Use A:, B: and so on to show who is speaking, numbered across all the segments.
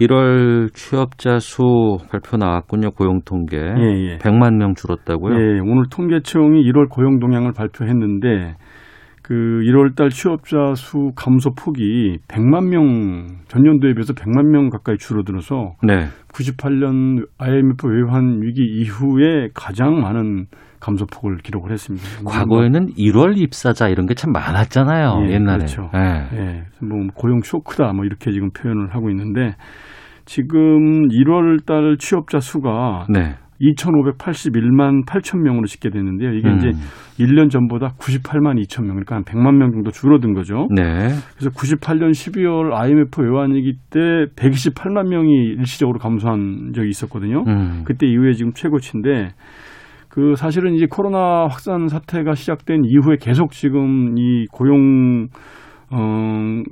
A: 1월 취업자 수 발표 나왔군요. 고용 통계.
B: 예, 예.
A: 100만 명 줄었다고요?
B: 예, 오늘 통계청이 1월 고용 동향을 발표했는데 그 1월 달 취업자 수 감소 폭이 100만 명 전년도에 비해서 100만 명 가까이 줄어들어서
A: 네.
B: 98년 IMF 외환 위기 이후에 가장 많은 감소폭을 기록을 했습니다.
A: 과거에는 1월 입사자 이런 게 참 많았잖아요.
B: 예,
A: 옛날에.
B: 그렇죠.
A: 예.
B: 예, 뭐 고용 쇼크다 뭐 이렇게 지금 표현을 하고 있는데 지금 1월 달 취업자 수가
A: 네.
B: 2,581만 8천 명으로 집계됐는데요. 이게
A: 음.
B: 이제 1년 전보다 98만 2천 명, 그러니까 한 100만 명 정도 줄어든 거죠.
A: 네.
B: 그래서 98년 12월 IMF 외환위기 때 128만 명이 일시적으로 감소한 적이 있었거든요.
A: 음.
B: 그때 이후에 지금 최고치인데 그 사실은 이제 코로나 확산 사태가 시작된 이후에 계속 지금 이 고용 어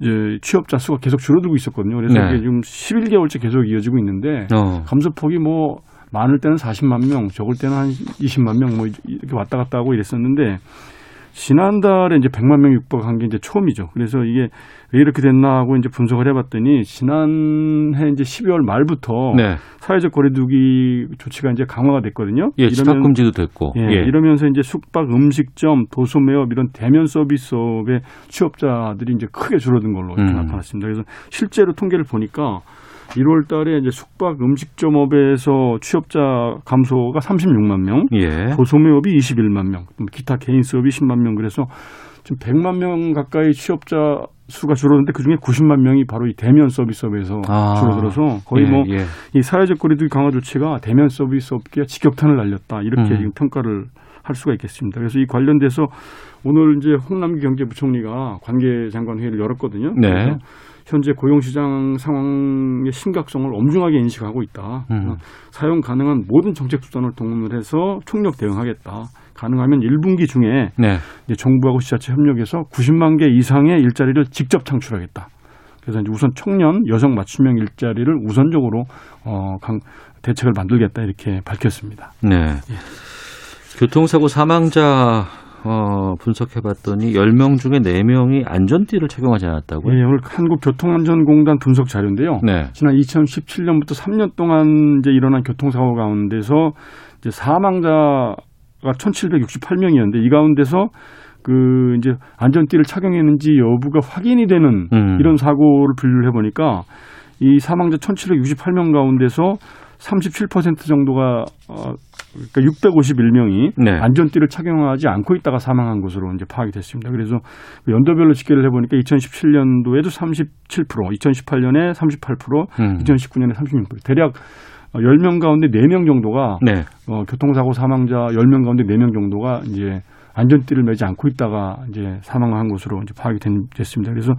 B: 이제 취업자 수가 계속 줄어들고 있었거든요. 그래서
A: 네.
B: 이게 지금 11개월째 계속 이어지고 있는데
A: 어.
B: 감소폭이 뭐 많을 때는 40만 명, 적을 때는 한 20만 명 뭐 이렇게 왔다 갔다 하고 이랬었는데 지난달에 이제 100만 명 육박한 게 이제 처음이죠. 그래서 이게 왜 이렇게 됐나 하고 이제 분석을 해봤더니 지난해 이제 12월 말부터
A: 네.
B: 사회적 거리두기 조치가 이제 강화가 됐거든요.
A: 예, 집합 금지도 됐고.
B: 예,
A: 예.
B: 이러면서 이제 숙박, 음식점, 도소 매업 이런 대면 서비스업의 취업자들이 이제 크게 줄어든 걸로
A: 음.
B: 나타났습니다. 그래서 실제로 통계를 보니까 1월 달에 이제 숙박, 음식점업에서 취업자 감소가 36만 명,
A: 예.
B: 도소매업이 21만 명, 뭐 기타 개인 수업이 10만 명 그래서 지금 100만 명 가까이 취업자 수가 줄었는데 그중에 90만 명이 바로 이 대면 서비스업에서
A: 아.
B: 줄어들어서 거의
A: 예,
B: 뭐
A: 예.
B: 이 사회적 거리두기 강화 조치가 대면 서비스 업계에 직격탄을 날렸다 이렇게
A: 음.
B: 지금 평가를 할 수가 있겠습니다. 그래서 이 관련돼서 오늘 이제 홍남기 경제부총리가 관계장관 회의를 열었거든요.
A: 네.
B: 현재 고용시장 상황의 심각성을 엄중하게 인식하고 있다.
A: 음.
B: 사용 가능한 모든 정책 수단을 동원을 해서 총력 대응하겠다. 가능하면 1분기 중에
A: 네.
B: 정부하고 지자체 협력해서 90만 개 이상의 일자리를 직접 창출하겠다. 그래서 이제 우선 청년 여성 맞춤형 일자리를 우선적으로 어, 강, 대책을 만들겠다 이렇게 밝혔습니다.
A: 네. 교통사고 사망자 어, 분석해봤더니 10명 중에 4명이 안전띠를 착용하지 않았다고요?
B: 예, 오늘 한국교통안전공단 분석 자료인데요.
A: 네.
B: 지난 2017년부터 3년 동안 이제 일어난 교통사고 가운데서 이제 사망자가 1,768명이었는데 이 가운데서 그 이제 안전띠를 착용했는지 여부가 확인이 되는
A: 음.
B: 이런 사고를 분류를 해보니까 이 사망자 1,768명 가운데서 37% 정도가 어 그러니까 651명이
A: 네.
B: 안전띠를 착용하지 않고 있다가 사망한 것으로 이제 파악이 됐습니다. 그래서 그 연도별로 집계를 해보니까 2017년도에도 37%, 2018년에 38%,
A: 음.
B: 2019년에 36%. 대략 10명 가운데 4명 정도가
A: 네.
B: 어, 교통사고 사망자 10명 가운데 4명 정도가 이제 안전띠를 매지 않고 있다가 이제 사망한 것으로 이제 파악이 된, 됐습니다. 그래서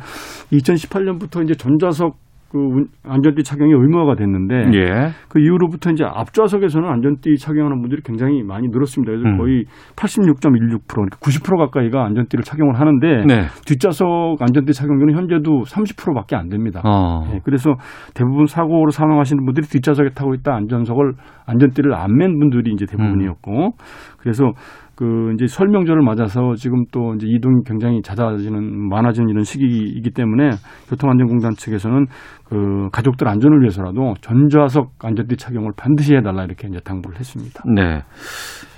B: 2018년부터 이제 전좌석 그 운- 안전띠 착용이 의무화가 됐는데
A: 예.
B: 그 이후로부터 이제 앞좌석에서는 안전띠 착용하는 분들이 굉장히 많이 늘었습니다. 그래서
A: 음.
B: 거의 86.16% 그러니까 90% 가까이가 안전띠를 착용을 하는데
A: 네.
B: 뒷좌석 안전띠 착용률은 현재도 30%밖에 안 됩니다.
A: 어.
B: 예, 그래서 대부분 사고로 사망하시는 분들이 뒷좌석에 타고 있다 안전석을 안전띠를 안 맨 분들이 이제 대부분이었고 그래서 그 이제 설명절을 맞아서 지금 또 이제 이동이 굉장히 잦아지는 많아지는 이런 시기이기 때문에 교통안전공단 측에서는 그 가족들 안전을 위해서라도 전좌석 안전띠 착용을 반드시 해달라 이렇게 이제 당부를 했습니다.
A: 네.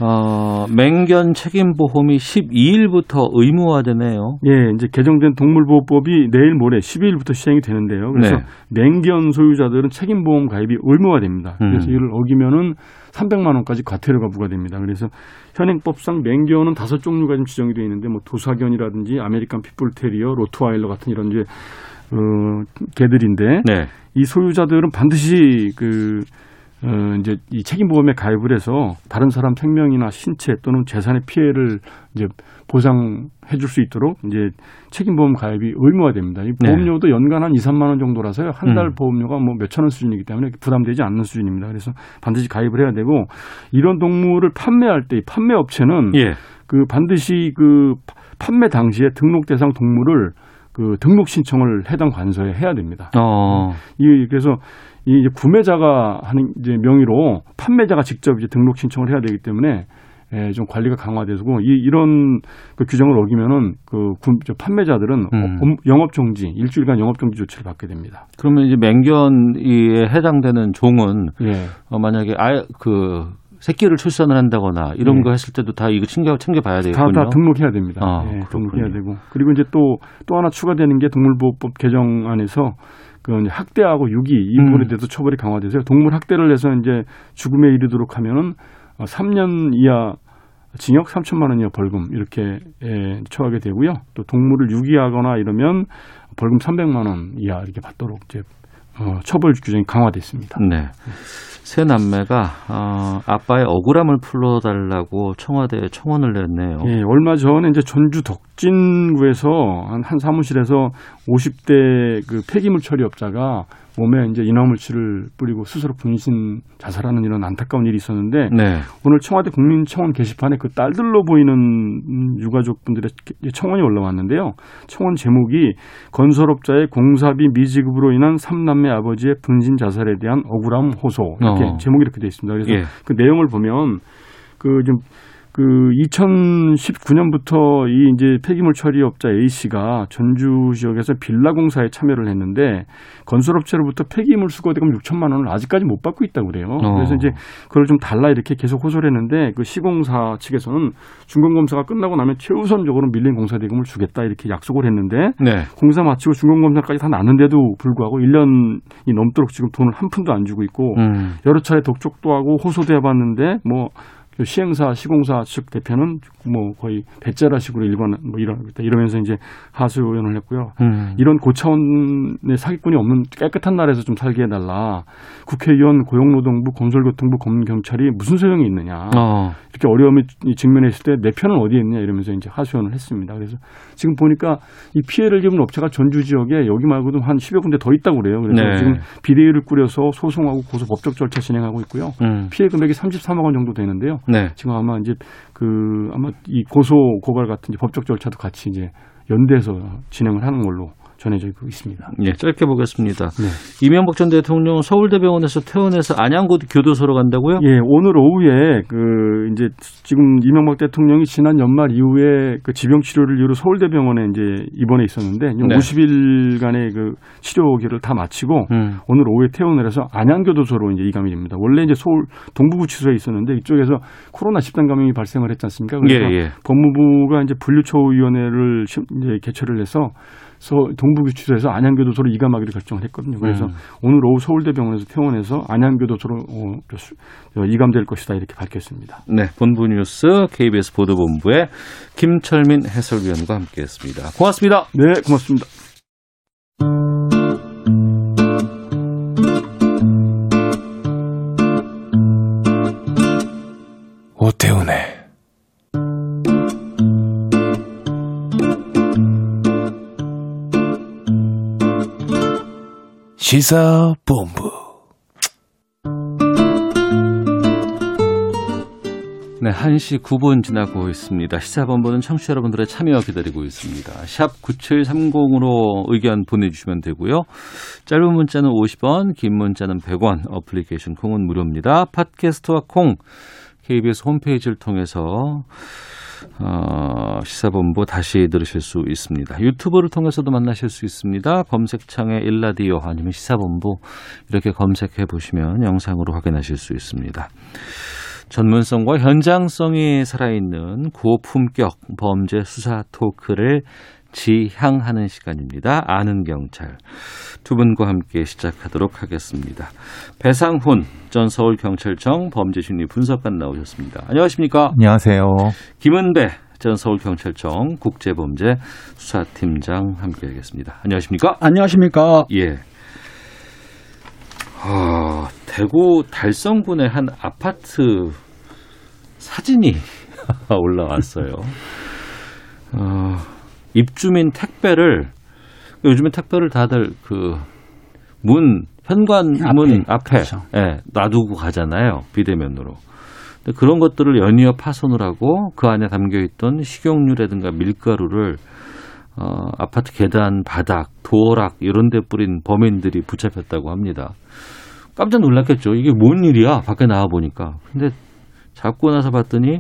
A: 어, 맹견 책임 보험이 12일부터 의무화되네요.
B: 예, 이제 개정된 동물보호법이 내일 모레 12일부터 시행이 되는데요. 그래서
A: 네.
B: 맹견 소유자들은 책임 보험 가입이 의무화됩니다. 그래서
A: 음.
B: 이를 어기면은 300만 원까지 과태료가 부과됩니다. 그래서 현행법상 맹견은 다섯 종류가 좀 지정이 되어 있는데 뭐 도사견이라든지 아메리칸 핏불 테리어, 로트와일러 같은 이런 이제 어 개들인데
A: 네.
B: 이 소유자들은 반드시 그 어, 이제 이 책임보험에 가입을 해서 다른 사람 생명이나 신체 또는 재산의 피해를 이제 보상해 줄 수 있도록 이제 책임보험 가입이 의무화됩니다. 이
A: 네.
B: 보험료도 연간 한 2, 3만 원 정도라서요. 한달
A: 음.
B: 보험료가 뭐 몇천 원 수준이기 때문에 부담되지 않는 수준입니다. 그래서 반드시 가입을 해야 되고 이런 동물을 판매할 때이 판매 업체는
A: 예.
B: 그 반드시 그 판매 당시에 등록 대상 동물을 그 등록 신청을 해당 관서에 해야 됩니다.
A: 어.
B: 이 그래서 이 이제 구매자가 하는 이제 명의로 판매자가 직접 이제 등록 신청을 해야 되기 때문에 예, 좀 관리가 강화되고 이 이런 그 규정을 어기면은 그 구, 저 판매자들은
A: 음.
B: 어, 영업 정지 일주일간 영업 정지 조치를 받게 됩니다.
A: 그러면 이제 맹견에 해당되는 종은
B: 예.
A: 어, 만약에 아, 그 새끼를 출산을 한다거나 이런
B: 네.
A: 거 했을 때도 다 이거 챙겨 챙겨 봐야
B: 다,
A: 되겠군요.
B: 다 등록해야 됩니다.
A: 아,
B: 예. 등록해야 되고 그리고 이제 또또 하나 추가되는 게 동물보호법 개정안에서 그 학대하고 유기 이 부분에
A: 음.
B: 대해서 처벌이 강화돼서요. 동물 학대를 해서 이제 죽음에 이르도록 하면은 어, 3년 이하 징역 3천만 원 이하 벌금 이렇게 예, 처하게 되고요. 또 동물을 유기하거나 이러면 벌금 300만 원 이하 이렇게 받도록 이제 어, 처벌 규정이 강화됐습니다.
A: 네. 새 남매가 어, 아빠의 억울함을 풀어달라고 청와대에 청원을 냈네요.
B: 예, 얼마 전에 이제 전주 덕진구에서 한, 한 사무실에서 50대 그 폐기물 처리업자가 몸에 이제 인화물질을 뿌리고 스스로 분신 자살하는 이런 안타까운 일이 있었는데
A: 네.
B: 오늘 청와대 국민청원 게시판에 그 딸들로 보이는 음, 유가족분들의 청원이 올라왔는데요. 청원 제목이 건설업자의 공사비 미지급으로 인한 삼남매 아버지의 분신 자살에 대한 억울함 호소 이렇게
A: 어.
B: 제목이 이렇게 돼 있습니다. 그래서
A: 예.
B: 그 내용을 보면 그 좀 그 2019년부터 이 이제 폐기물 처리업자 A 씨가 전주 지역에서 빌라 공사에 참여를 했는데 건설업체로부터 폐기물 수거 대금 6천만 원을 아직까지 못 받고 있다고 그래요.
A: 어.
B: 그래서 이제 그걸 좀 달라 이렇게 계속 호소를 했는데 그 시공사 측에서는 중간 검사가 끝나고 나면 최우선적으로 밀린 공사 대금을 주겠다 이렇게 약속을 했는데
A: 네.
B: 공사 마치고 중간 검사까지 다 났는데도 불구하고 1년이 넘도록 지금 돈을 한 푼도 안 주고 있고
A: 음.
B: 여러 차례 독촉도 하고 호소도 해봤는데 뭐그 시행사 시공사 측 대표는 뭐 거의 배째라식으로 일관 뭐 이런 이러면서 이제 하수 의원을 했고요.
A: 음.
B: 이런 고차원의 사기꾼이 없는 깨끗한 나라에서 좀 살게 해달라. 국회의원, 고용노동부, 건설교통부, 검경찰이 무슨 소용이 있느냐.
A: 어.
B: 이렇게 어려움에 직면했을 때 내 편은 어디에 있냐 이러면서 이제 하소연을 했습니다. 그래서 지금 보니까 이 피해를 입은 업체가 전주 지역에 여기 말고도 한 10여 군데 더 있다고 그래요. 그래서
A: 네.
B: 지금 비대위를 꾸려서 소송하고 고소 법적 절차 진행하고 있고요.
A: 음.
B: 피해 금액이 33억 원 정도 되는데요.
A: 네.
B: 지금 아마 이제 그 아마 이 고소 고발 같은 법적 절차도 같이 이제 연대해서 진행을 하는 걸로 전해져 있고 있습니다.
A: 예, 짧게 보겠습니다.
B: 네.
A: 이명박 전 대통령 서울대병원에서 퇴원해서 안양교도소로 간다고요?
B: 예, 오늘 오후에 그 이제 지금 이명박 대통령이 지난 연말 이후에 그 지병 치료를 이유로 서울대병원에 이제 입원해 있었는데
A: 네.
B: 50일간의 그 치료기를 다 마치고
A: 음.
B: 오늘 오후에 퇴원을 해서 안양교도소로 이제 이감이 됩니다. 원래 이제 서울 동부구치소에 있었는데 이쪽에서 코로나 집단 감염이 발생을 했지 않습니까? 그래서
A: 예, 예.
B: 법무부가 이제 분류처위원회를 시- 이제 개최를 해서 서 동부구치소에서 안양교도소로 이감하기로 결정을 했거든요. 그래서
A: 음.
B: 오늘 오후 서울대병원에서 퇴원해서 안양교도소로 어, 이감될 것이다 이렇게 밝혔습니다.
A: 네, 본부 뉴스 KBS 보도본부의 김철민 해설위원과 함께했습니다. 고맙습니다.
B: 네, 고맙습니다.
C: 오태훈의 시사본부
A: 네, 1시 9분 지나고 있습니다. 시사본부는 청취자 여러분들의 참여 기다리고 있습니다. 샵 9730으로 의견 보내주시면 되고요. 짧은 문자는 50원, 긴 문자는 100원, 어플리케이션 콩은 무료입니다. 팟캐스트와 콩, KBS 홈페이지를 통해서 어, 시사본부 다시 들으실 수 있습니다. 유튜브를 통해서도 만나실 수 있습니다. 검색창에 일라디오 아니면 시사본부 이렇게 검색해 보시면 영상으로 확인하실 수 있습니다. 전문성과 현장성이 살아있는 고품격 범죄 수사 토크를 지향하는 시간입니다. 아는 경찰. 두 분과 함께 시작하도록 하겠습니다. 배상훈 전 서울경찰청 범죄심리 분석관 나오셨습니다. 안녕하십니까?
D: 안녕하세요.
A: 김은배 전 서울경찰청 국제범죄 수사팀장 함께하겠습니다. 안녕하십니까?
E: 안녕하십니까.
A: 예. 아, 대구 달성군의 한 아파트 사진이 올라왔어요. 어, 입주민 택배를 요즘에 택배를 다들 그 문 현관문 앞에,
E: 그렇죠.
A: 예, 놔두고 가잖아요 비대면으로. 근데 그런 것들을 연이어 파손을 하고 그 안에 담겨 있던 식용유라든가 밀가루를 어, 아파트 계단 바닥, 도어락 이런 데 뿌린 범인들이 붙잡혔다고 합니다. 깜짝 놀랐겠죠. 이게 뭔 일이야? 밖에 나와 보니까. 근데 잡고 나서 봤더니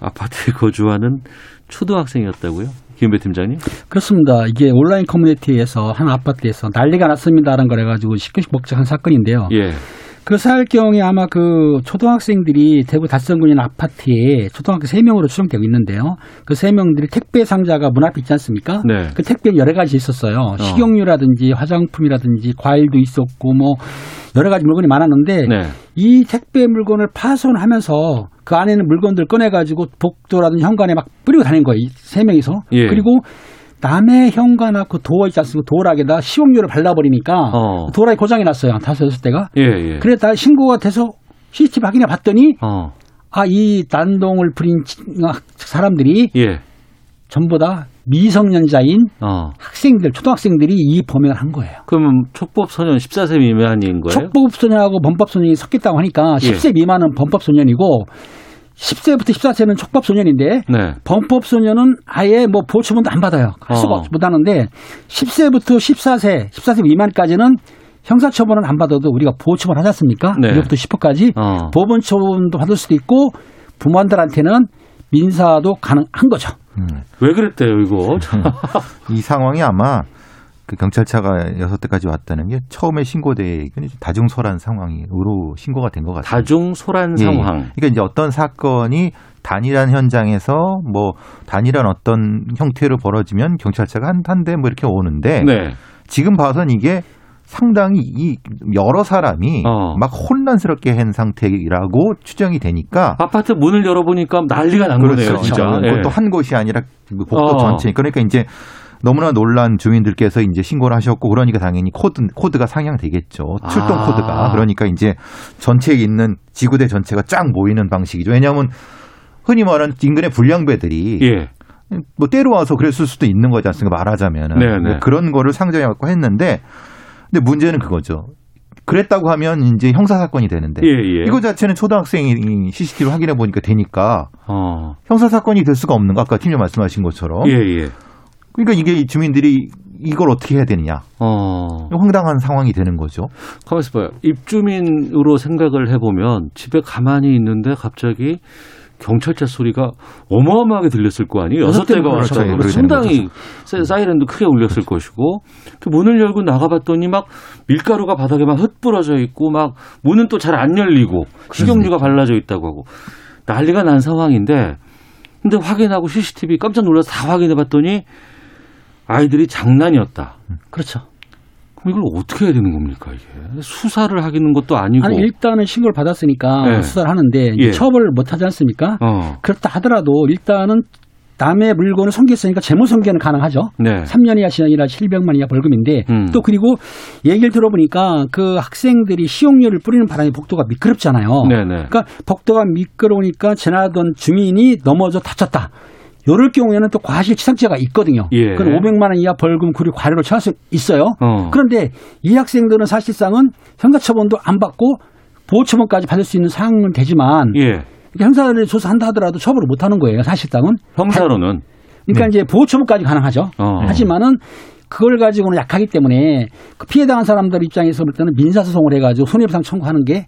A: 아파트에 거주하는 초등학생이었다고요? 김배 팀장님?
E: 그렇습니다. 이게 온라인 커뮤니티에서 한 아파트에서 난리가 났습니다라는 걸 해가지고 쉽게 복잡한 사건인데요.
A: 예.
E: 그래서 할 경우에 아마 그 초등학생들이 대구 달성군인 아파트에 초등학교 세명으로 추정되고 있는데요. 그 세명들이 택배 상자가 문 앞에 있지 않습니까?
A: 네.
E: 그 택배 여러 가지 있었어요. 식용유라든지 화장품이라든지 과일도 있었고 뭐 여러 가지 물건이 많았는데
A: 네.
E: 이 택배 물건을 파손하면서 그 안에 있는 물건들 꺼내가지고 복도라든지 현관에 막 뿌리고 다닌 거예요. 이세 명이서.
A: 예.
E: 그리고 남의 현관하고 그 도어 있지 않습니까? 도어락에다 식용유를 발라버리니까
A: 어.
E: 도어락이 고장이 났어요. 한 다섯 여섯 대가.
A: 예, 예.
E: 그래서 신고가 돼서 CCTV 확인해 봤더니
A: 어.
E: 아, 이 난동을 부린 치- 사람들이
A: 예.
E: 전부 다 미성년자인
A: 어.
E: 학생들, 초등학생들이 이 범행을 한 거예요.
A: 그러면 촉법 소년 14세 미만인 거예요?
E: 촉법소년하고 범법소년이 섞였다고 하니까
A: 예.
E: 10세 미만은 범법소년이고 10세부터 14세는 촉법 소년인데
A: 네.
E: 범법 소년은 아예 뭐 보호처분도 안 받아요. 할 수가
A: 어.
E: 없- 못 하는데 10세부터 14세, 14세 미만까지는 형사처분은 안 받아도 우리가 보호처분 하지 않습니까?
A: 네.
E: 1부터 10호까지
A: 어.
E: 법원처분도 받을 수도 있고 부모한테는 민사도 가능한 거죠.
A: 왜 그랬대요, 이거?
D: 이 상황이 아마 그 경찰차가 여섯 대까지 왔다는 게 처음에 신고돼 이건 다중소란 상황으로 신고가 된 것 같아요.
A: 다중 소란
D: 예, 예.
A: 상황.
D: 그러니까 이제 어떤 사건이 단일한 현장에서 뭐 단일한 어떤 형태로 벌어지면 경찰차가 한한대뭐 이렇게 오는데
A: 네.
D: 지금 봐선 이게 상당히 이 여러 사람이
A: 어.
D: 막 혼란스럽게 한 상태라고 추정이 되니까
A: 아파트 문을 열어보니까 난리가 난 거네요, 진짜.
D: 그렇죠.
A: 예.
D: 그것도 한 곳이 아니라 그 복도
A: 어.
D: 전체. 그러니까 이제 너무나 놀란 주민들께서 이제 신고를 하셨고 그러니까 당연히 코드 코드가 상향되겠죠. 출동
A: 아.
D: 코드가. 그러니까 이제 전체에 있는 지구대 전체가 쫙 모이는 방식이죠. 왜냐하면 흔히 말하는 인근의 불량배들이
A: 예.
D: 뭐 때로 와서 그랬을 수도 있는 거지 않습니까? 말하자면은
A: 네네.
D: 뭐 그런 거를 상정해 갖고 했는데 근데 문제는 그거죠. 그랬다고 하면 이제 형사 사건이 되는데
A: 예, 예.
D: 이거 자체는 초등학생이 CCTV 확인해 보니까 되니까
A: 어.
D: 형사 사건이 될 수가 없는 거 아까 팀장 말씀하신 것처럼
A: 예, 예.
D: 그러니까 이게 이 주민들이 이걸 어떻게 해야 되느냐
A: 어.
D: 황당한 상황이 되는 거죠.
A: 가만있어 봐요. 입주민으로 생각을 해보면 집에 가만히 있는데 갑자기 경찰차 소리가 어마어마하게 들렸을 거 아니에요. 여섯 대가
D: 그렇죠. 그렇게
A: 상당히 사- 사이렌도 크게 울렸을 것이고 그 문을 열고 나가봤더니 막 밀가루가 바닥에 막 흩뿌러져 있고 막 문은 또 잘 안 열리고 식용유가 발라져 있다고 하고 난리가 난 상황인데 근데 확인하고 CCTV 깜짝 놀라서 다 확인해봤더니 아이들이 장난이었다.
E: 그렇죠.
A: 그럼 이걸 어떻게 해야 되는 겁니까 이게 수사를 하기는 것도 아니고
E: 아니 일단은 신고를 받았으니까
A: 네.
E: 수사를 하는데
A: 예.
E: 처벌을 못 하지 않습니까?
A: 어.
E: 그렇다 하더라도 일단은 남의 물건을 손괴했으니까 재무 손괴는 가능하죠.
A: 네.
E: 3년 이하 시형이라 700만 이하 벌금인데
A: 음.
E: 또 그리고 얘기를 들어보니까 그 학생들이 식용유를 뿌리는 바람에 복도가 미끄럽잖아요.
A: 네네.
E: 그러니까 복도가 미끄러우니까 지나던 주민이 넘어져 다쳤다. 요럴 경우에는 또 과실치상죄가 있거든요.
A: 예.
E: 그건 500만 원 이하 벌금 그리고 과료를 처할 수 있어요.
A: 어.
E: 그런데 이 학생들은 사실상은 형사처분도 안 받고 보호처분까지 받을 수 있는 상황은 되지만
A: 예.
E: 형사를 조사한다 하더라도 처벌을 못 하는 거예요. 사실상은.
A: 형사로는
E: 그러니까 이제 보호처분까지 가능하죠.
A: 네. 어.
E: 하지만은 그걸 가지고는 약하기 때문에 그 피해 당한 사람들 입장에서 볼 때는 민사소송을 해가지고 손해배상 청구하는 게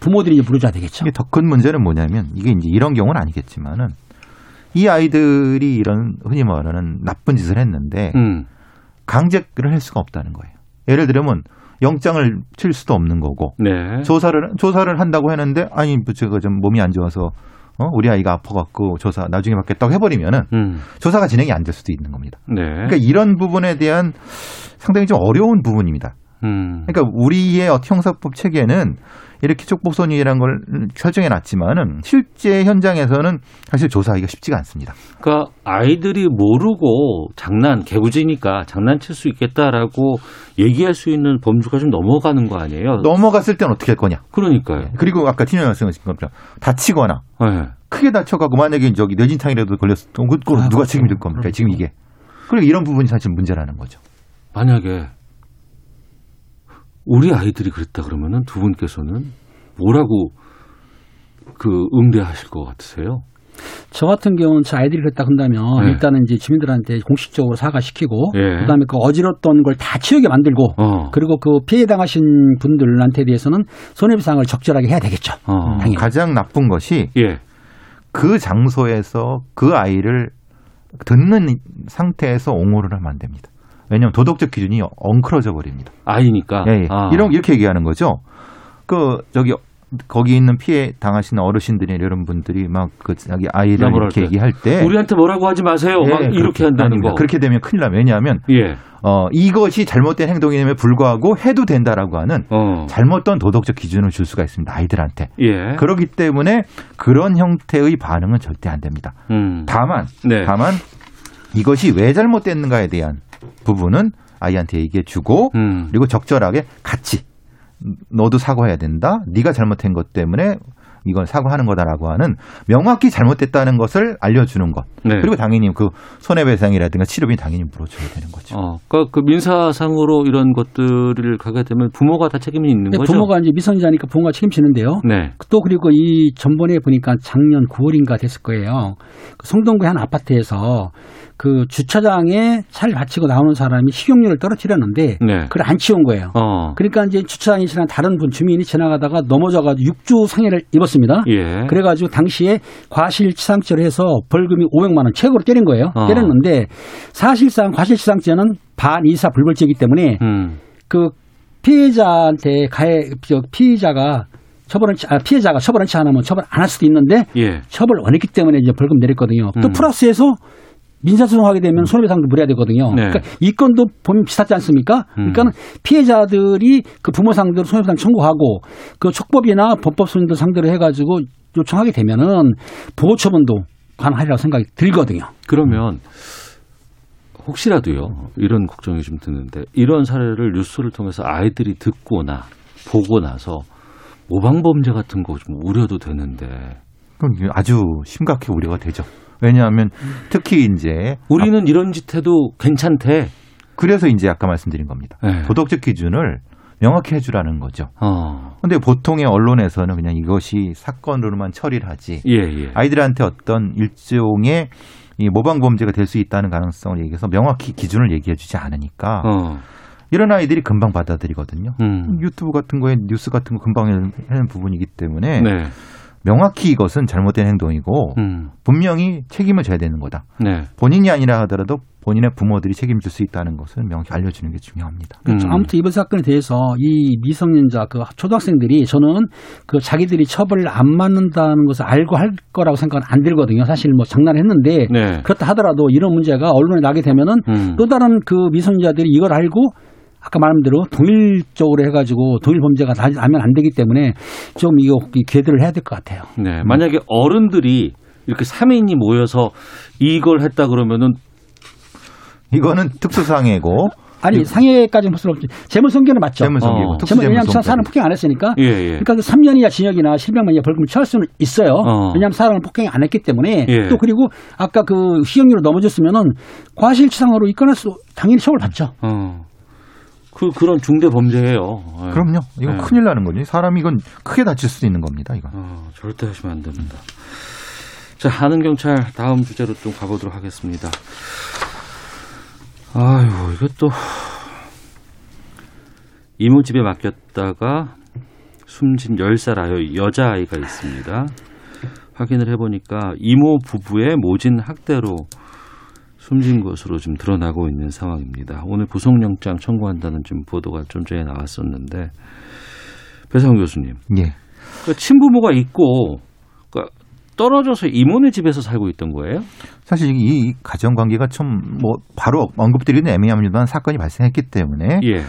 E: 부모들이 이제 물어줘야 되겠죠.
D: 이게 더큰 문제는 뭐냐면 이게 이제 이런 경우는 아니겠지만은 이 아이들이 이런 흔히 말하는 나쁜 짓을 했는데
A: 음.
D: 강제를 할 수가 없다는 거예요. 예를 들면 영장을 칠 수도 없는 거고
A: 네.
D: 조사를 조사를 한다고 했는데 아니 뭐 제가 좀 몸이 안 좋아서 어? 우리 아이가 아파갖고 조사 나중에 받겠다고 해버리면은
A: 음.
D: 조사가 진행이 안 될 수도 있는 겁니다.
A: 네.
D: 그러니까 이런 부분에 대한 상당히 좀 어려운 부분입니다.
A: 음.
D: 그러니까 우리의 어떤 형사법 체계는 이렇게 촉법소년이라는 걸 설정해 놨지만은 실제 현장에서는 사실 조사하기가 쉽지가 않습니다.
A: 그러니까 아이들이 모르고 장난 개구지니까 장난칠 수 있겠다라고 얘기할 수 있는 범주가 좀 넘어가는 거 아니에요?
D: 넘어갔을 때는 어떻게 할 거냐?
A: 그러니까요.
D: 그리고 아까 팀장 말씀하신 것처럼 다치거나
A: 네.
D: 크게 다쳐가고 만약에 저기 뇌진탕이라도 걸렸을 때 그걸
E: 아,
D: 누가
E: 그렇죠.
D: 책임질 겁니까? 지금 이게. 그리고 이런 부분이 사실 문제라는 거죠.
A: 만약에 우리 아이들이 그랬다 그러면은 두 분께서는 뭐라고 그 응대하실 것 같으세요?
E: 저 같은 경우는 제 아이들이 그랬다 한다면
A: 네.
E: 일단은 이제 주민들한테 공식적으로 사과시키고
A: 예.
E: 그다음에 그 어지럽던 걸 다 치우게 만들고
A: 어.
E: 그리고 그 피해 당하신 분들한테 대해서는 손해배상을 적절하게 해야 되겠죠.
A: 어.
E: 당연히.
D: 가장 나쁜 것이
A: 예.
D: 그 장소에서 그 아이를 듣는 상태에서 옹호를 하면 안 됩니다. 왜냐하면 도덕적 기준이 엉클어져 버립니다.
A: 아이니까.
D: 예, 예.
A: 아.
D: 이런 이렇게 얘기하는 거죠. 그 저기 거기 있는 피해 당하신 어르신들이 이런 분들이 막 그 자기 아이를 이렇게
A: 때.
D: 얘기할 때
A: 우리한테 뭐라고 하지 마세요.
D: 예,
A: 막 이렇게
D: 그렇게
A: 한다는
D: 아닙니다.
A: 거.
D: 그렇게 되면 큰일 나요. 왜냐하면
A: 예.
D: 어, 이것이 잘못된 행동임에 불구하고 해도 된다라고 하는
A: 어.
D: 잘못된 도덕적 기준을 줄 수가 있습니다. 아이들한테.
A: 예.
D: 그렇기 때문에 그런 형태의 반응은 절대 안 됩니다.
A: 음.
D: 다만
A: 네.
D: 다만 이것이 왜 잘못됐는가에 대한 부분은 아이한테 얘기해 주고
A: 음.
D: 그리고 적절하게 같이 너도 사과해야 된다. 네가 잘못한 것 때문에 이건 사과하는 거다라고 하는 명확히 잘못됐다는 것을 알려주는 것.
A: 네.
D: 그리고 당연히 그 손해배상이라든가 치료비 당연히 물어줘야 되는 거죠.
A: 어, 그러니까 그 민사상으로 이런 것들을 가게 되면 부모가 다 책임이 있는
E: 근데
A: 거죠.
E: 부모가 이제 미성년자니까 부모가 책임지는데요.
A: 네.
E: 또 그리고 이 전번에 보니까 작년 9월인가 됐을 거예요. 그 성동구의 한 아파트에서 그 주차장에 차를 받치고 나오는 사람이 식용유를 떨어뜨렸는데
A: 네.
E: 그걸 안 치운 거예요.
A: 어.
E: 그러니까 이제 주차장에 지난 다른 분 주민이 지나가다가 넘어져가지고 6주 상해를 입었습니다.
A: 예.
E: 그래가지고 당시에 과실치상죄를 해서 벌금이 500만 원 최고로 때린 거예요.
A: 어.
E: 때렸는데 사실상 과실치상죄는 반이사 불벌죄이기 때문에
A: 음.
E: 그 피해자한테 가해 저 피의자가 처벌은 아, 피해자가 처벌은 안 하면 처벌 안 할 수도 있는데
A: 예.
E: 처벌 안 했기 때문에 이제 벌금 내렸거든요. 또
A: 음.
E: 플러스해서 민사소송하게 되면 손해배상도 물어야 되거든요.
A: 네.
E: 그러니까 이 건도 보면 비슷하지 않습니까?
A: 음.
E: 그러니까 피해자들이 그 부모 상대로 손해배상 청구하고 그 촉법이나 법법 소년들 상대로 해가지고 요청하게 되면은 보호 처분도 가능하리라고 생각이 들거든요.
A: 그러면 혹시라도요 이런 걱정이 좀 드는데 이런 사례를 뉴스를 통해서 아이들이 듣거나 보고 나서 모방 범죄 같은 거 좀 우려도 되는데
D: 그럼 아주 심각하게 우려가 되죠. 왜냐하면 특히 이제
A: 우리는 이런 짓 해도 괜찮대.
D: 그래서 이제 아까 말씀드린 겁니다.
A: 네.
D: 도덕적 기준을 명확히 해주라는 거죠.
A: 어.
D: 근데 보통의 언론에서는 그냥 이것이 사건으로만 처리를 하지
A: 예, 예.
D: 아이들한테 어떤 일종의 이 모방 범죄가 될 수 있다는 가능성을 얘기해서 명확히 기준을 얘기해 주지 않으니까
A: 어.
D: 이런 아이들이 금방 받아들이거든요.
A: 음.
D: 유튜브 같은 거에 뉴스 같은 거 금방 하는 부분이기 때문에
A: 네.
D: 명확히 이것은 잘못된 행동이고
A: 음.
D: 분명히 책임을 져야 되는 거다.
A: 네.
D: 본인이 아니라 하더라도 본인의 부모들이 책임질 수 있다는 것을 명확히 알려주는 게 중요합니다.
E: 그렇죠.
A: 음.
E: 아무튼 이번 사건에 대해서 이 미성년자 그 초등학생들이 저는 그 자기들이 처벌을 안 맞는다는 것을 알고 할 거라고 생각은 안 들거든요. 사실 뭐 장난했는데
A: 네.
E: 그렇다 하더라도 이런 문제가 언론에 나게 되면은
A: 음.
E: 또 다른 그 미성년자들이 이걸 알고 아까 말한 대로 동일적으로 해가지고 동일 범죄가 나- 나면 안 되기 때문에 좀 이거 계들을 해야 될 것 같아요.
A: 네. 만약에 어른들이 이렇게 3인이 모여서 이걸 했다 그러면은
D: 이거는 특수상해고
E: 아니 상해까지는 볼수 없지. 재물손괴는 맞죠.
D: 재물손괴고
A: 어.
E: 재물 왜냐하면. 사람 폭행 안 했으니까.
A: 예, 예.
E: 그러니까 그 3년 이하 징역이나 700만 이하 벌금을 처할 수는 있어요.
A: 어.
E: 왜냐하면 사람을 폭행 안 했기 때문에.
A: 예.
E: 또 그리고 아까 그 시형률로 넘어졌으면은 과실치상으로 입건할 수 당연히 처벌 받죠.
A: 어. 그 그런 중대 범죄예요. 예.
D: 그럼요. 이건
A: 네.
D: 큰일 나는 거죠. 사람이 이건 크게 다칠 수도 있는 겁니다. 이건.
A: 어, 절대 하시면 안 됩니다. 자, 하는 경찰 다음 주제로 좀 가보도록 하겠습니다. 아유, 이것도 이모집에 맡겼다가 숨진 10살 아이 여자아이가 있습니다. 확인을 해보니까 이모 부부의 모진 학대로 숨진 것으로 좀 드러나고 있는 상황입니다. 오늘 구속영장 청구한다는 좀 보도가 좀 전에 나왔었는데 배상훈 교수님,
D: 예.
A: 그 친부모가 있고 그러니까 떨어져서 이모네 집에서 살고 있던 거예요?
D: 사실 이 가정 관계가 좀 뭐 바로 언급드리는 애매합니다만 사건이 발생했기 때문에
A: 예.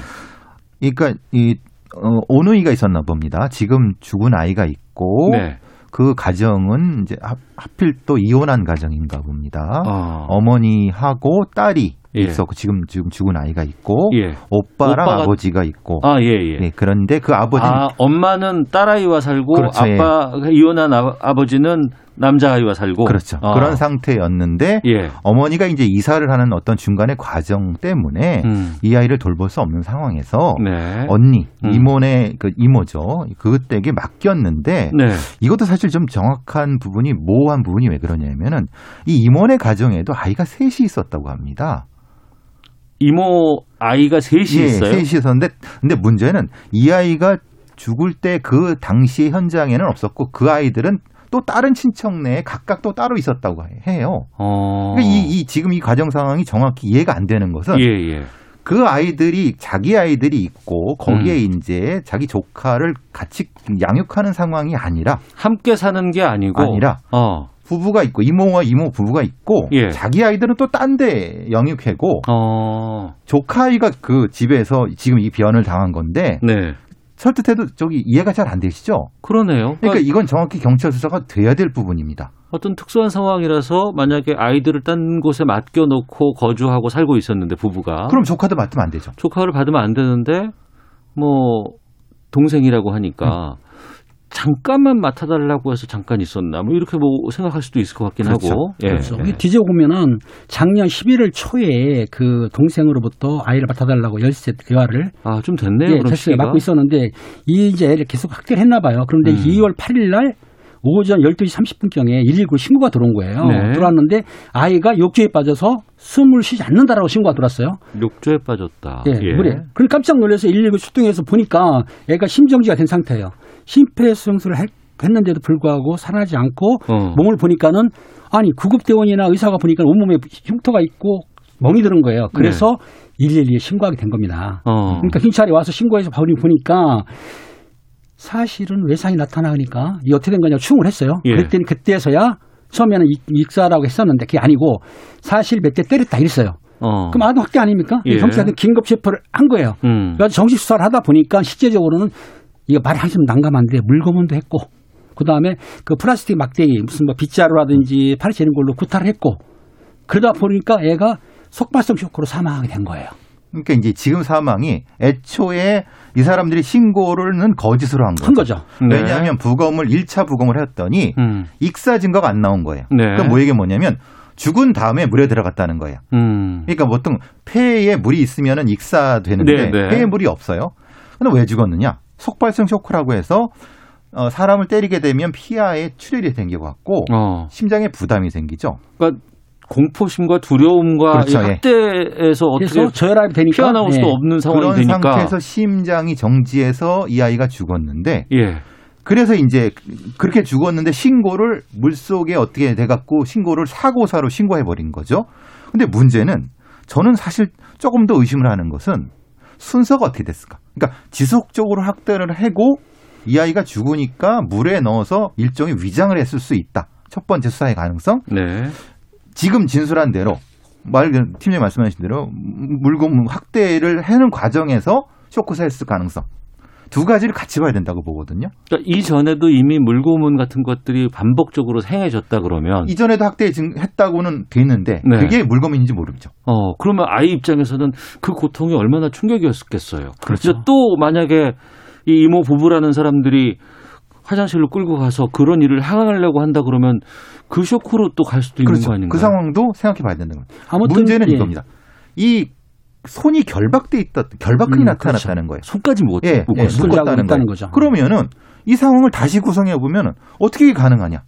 D: 그러니까 이 어, 오누이가 있었나 봅니다. 지금 죽은 아이가 있고
A: 네.
D: 그 가정은 이제 하, 하필 또 이혼한 가정인가 봅니다.
A: 아.
D: 어머니하고 딸이
A: 예.
D: 있었고 지금 지금 죽은 아이가 있고
A: 예.
D: 오빠랑
A: 오빠가-
D: 아버지가 있고
A: 아, 예, 예.
D: 예, 그런데 그 아버지
A: 아, 엄마는 딸아이와 살고
D: 그렇죠, 예.
A: 아빠 이혼한 아, 버지는 남자 아이와 살고
D: 그렇죠.
A: 아.
D: 그런 상태였는데
A: 예.
D: 어머니가 이제 이사를 하는 어떤 중간의 과정 때문에
A: 음.
D: 이 아이를 돌볼 수 없는 상황에서
A: 네.
D: 언니
A: 음.
D: 이모네 그 이모죠 그때에게 맡겼는데
A: 네.
D: 이것도 사실 좀 정확한 부분이 모호한 부분이 왜 그러냐면은 이 이모네 가정에도 아이가 셋이 있었다고 합니다.
A: 이모 아이가 셋이
D: 예,
A: 있어요.
D: 셋이 있었는데 근데 문제는 이 아이가 죽을 때 그 당시 현장에는 없었고 그 아이들은 또 다른 친척네에 각각 또 따로 있었다고 해요.
A: 어.
D: 그러니까 이, 이 지금 이 가정 상황이 정확히 이해가 안 되는 것은
A: 예, 예.
D: 그 아이들이 자기 아이들이 있고 거기에
A: 음.
D: 이제 자기 조카를 같이 양육하는 상황이 아니라
A: 함께 사는 게 아니고
D: 아니라
A: 어.
D: 부부가 있고 이모와 이모 부부가 있고
A: 예.
D: 자기 아이들은 또 딴 데 영육하고
A: 어.
D: 조카 아이가 그 집에서 지금 이 변을 당한 건데
A: 네.
D: 설득해도 저기 이해가 잘 안 되시죠?
A: 그러네요.
D: 그러니까
A: 그러니까
D: 이건 정확히 경찰 수사가 돼야 될 부분입니다.
A: 어떤 특수한 상황이라서 만약에 아이들을 딴 곳에 맡겨 놓고 거주하고 살고 있었는데 부부가
D: 그럼 조카도 맡으면 안 되죠.
A: 조카를 받으면 안 되는데 뭐 동생이라고 하니까 잠깐만 맡아달라고 해서 잠깐 있었나 뭐 이렇게 뭐 생각할 수도 있을 것 같긴
D: 그렇죠.
A: 하고 예.
E: 그렇죠.
A: 예.
E: 뒤져 보면은 작년 11월 초에 그 동생으로부터 아이를 맡아달라고 열세 대화를
A: 아 좀 됐네요.
E: 예,
A: 그럼
E: 됐어요. 맡고 있었는데 이 이제 애를 계속 학대를 했나 봐요. 그런데
A: 음.
E: 2월 8일 날 오전 12시 30분경에 119 신고가 들어온 거예요.
A: 네.
E: 들어왔는데 아이가 욕조에 빠져서 숨을 쉬지 않는다라고 신고가 들어왔어요.
A: 욕조에 빠졌다.
E: 예, 물에. 그래 깜짝 놀라서 119 출동해서 보니까 애가 심정지가 된 상태예요. 심폐소생술을 했- 했는데도 불구하고 살아나지 않고
A: 어.
E: 몸을 보니까는 아니 구급대원이나 의사가 보니까 온몸에 흉터가 있고 멍이 드는 거예요. 그래서 112에 신고하게 된 겁니다.
A: 네. 어.
E: 그러니까 경찰이 와서 신고해서 보니 보니까 사실은 외상이 나타나니까 이게 어떻게 된 거냐고 추궁을 했어요.
A: 예.
E: 그랬더니 그때서야 처음에는 익- 익사라고 했었는데 그게 아니고 사실 몇 대 때렸다 이랬어요.
A: 어.
E: 그럼 아동 학대 아닙니까?
A: 예.
E: 경찰한테 긴급 체포를 한 거예요.
A: 음.
E: 그래서 정식 수사를 하다 보니까 실제적으로는 이거 말하기 좀 난감한데 물고문도 했고 그다음에 그 플라스틱 막대기 무슨 뭐 빗자루라든지 파리채 이런 걸로 구타를 했고 그러다 보니까 애가 속발성 쇼크로 사망하게 된 거예요.
D: 그러니까 이제 지금 사망이 애초에 이 사람들이 신고를는 거짓으로 한 거죠.
E: 한 거죠.
A: 네.
D: 왜냐하면 부검을 1차 부검을 했더니
A: 음.
D: 익사 증거가 안 나온 거예요.
A: 네.
D: 그럼 뭐 이게 뭐냐면 죽은 다음에 물에 들어갔다는 거예요.
A: 음.
D: 그러니까 보통 폐에 물이 있으면은 익사되는데
A: 네, 네.
D: 폐에 물이 없어요. 근데 왜 죽었느냐? 속발성 쇼크라고 해서 어, 사람을 때리게 되면 피하에 출혈이 생겨갖고
A: 어.
D: 심장에 부담이 생기죠.
A: 그러니까 공포심과 두려움과
D: 그렇죠,
A: 이
D: 예.
A: 학대에서 어떻게
E: 그래서 저혈압이 되니까
A: 피어나올 수도
E: 예.
A: 없는 상황이
D: 그런
A: 되니까
D: 상태에서 심장이 정지해서 이 아이가 죽었는데
A: 예.
D: 그래서 이제 그렇게 죽었는데 신고를 물속에 어떻게 돼갖고 신고를 사고사로 신고해 버린 거죠. 근데 문제는 저는 사실 조금 더 의심을 하는 것은 순서가 어떻게 됐을까? 그러니까 지속적으로 학대를 하고 이 아이가 죽으니까 물에 넣어서 일종의 위장을 했을 수 있다. 첫 번째 수사의 가능성.
A: 네.
D: 지금 진술한 대로 말 팀장님 말씀하신 대로 물고 학대를 하는 과정에서 쇼크 사 했을 가능성. 두 가지를 같이 봐야 된다고 보거든요.
A: 그러니까 이전에도 이미 물고문 같은 것들이 반복적으로 행해졌다 그러면
D: 이전에도 학대 증- 했다고는 됐는데
A: 네.
D: 그게 물검인지 모르죠.
A: 어 그러면 아이 입장에서는 그 고통이 얼마나 충격이었겠어요.
E: 그렇죠.
A: 또 만약에 이 이모 부부라는 사람들이 화장실로 끌고 가서 그런 일을 항하려고 한다 그러면 그 쇼크로 또 갈 수도 있는
D: 그렇죠.
A: 거 아닌가요?
D: 그 상황도 생각해 봐야 된다는 거예요.
E: 아무튼
D: 문제는
E: 예.
D: 이겁니다. 이 손이 결박돼 있다, 결박근이
E: 음,
D: 나타났다는 거예요.
A: 손까지 못
D: 예. 예, 묶었다는 거예요.
E: 거죠.
D: 그러면은 이 상황을 다시 구성해 보면은 어떻게 가능하냐?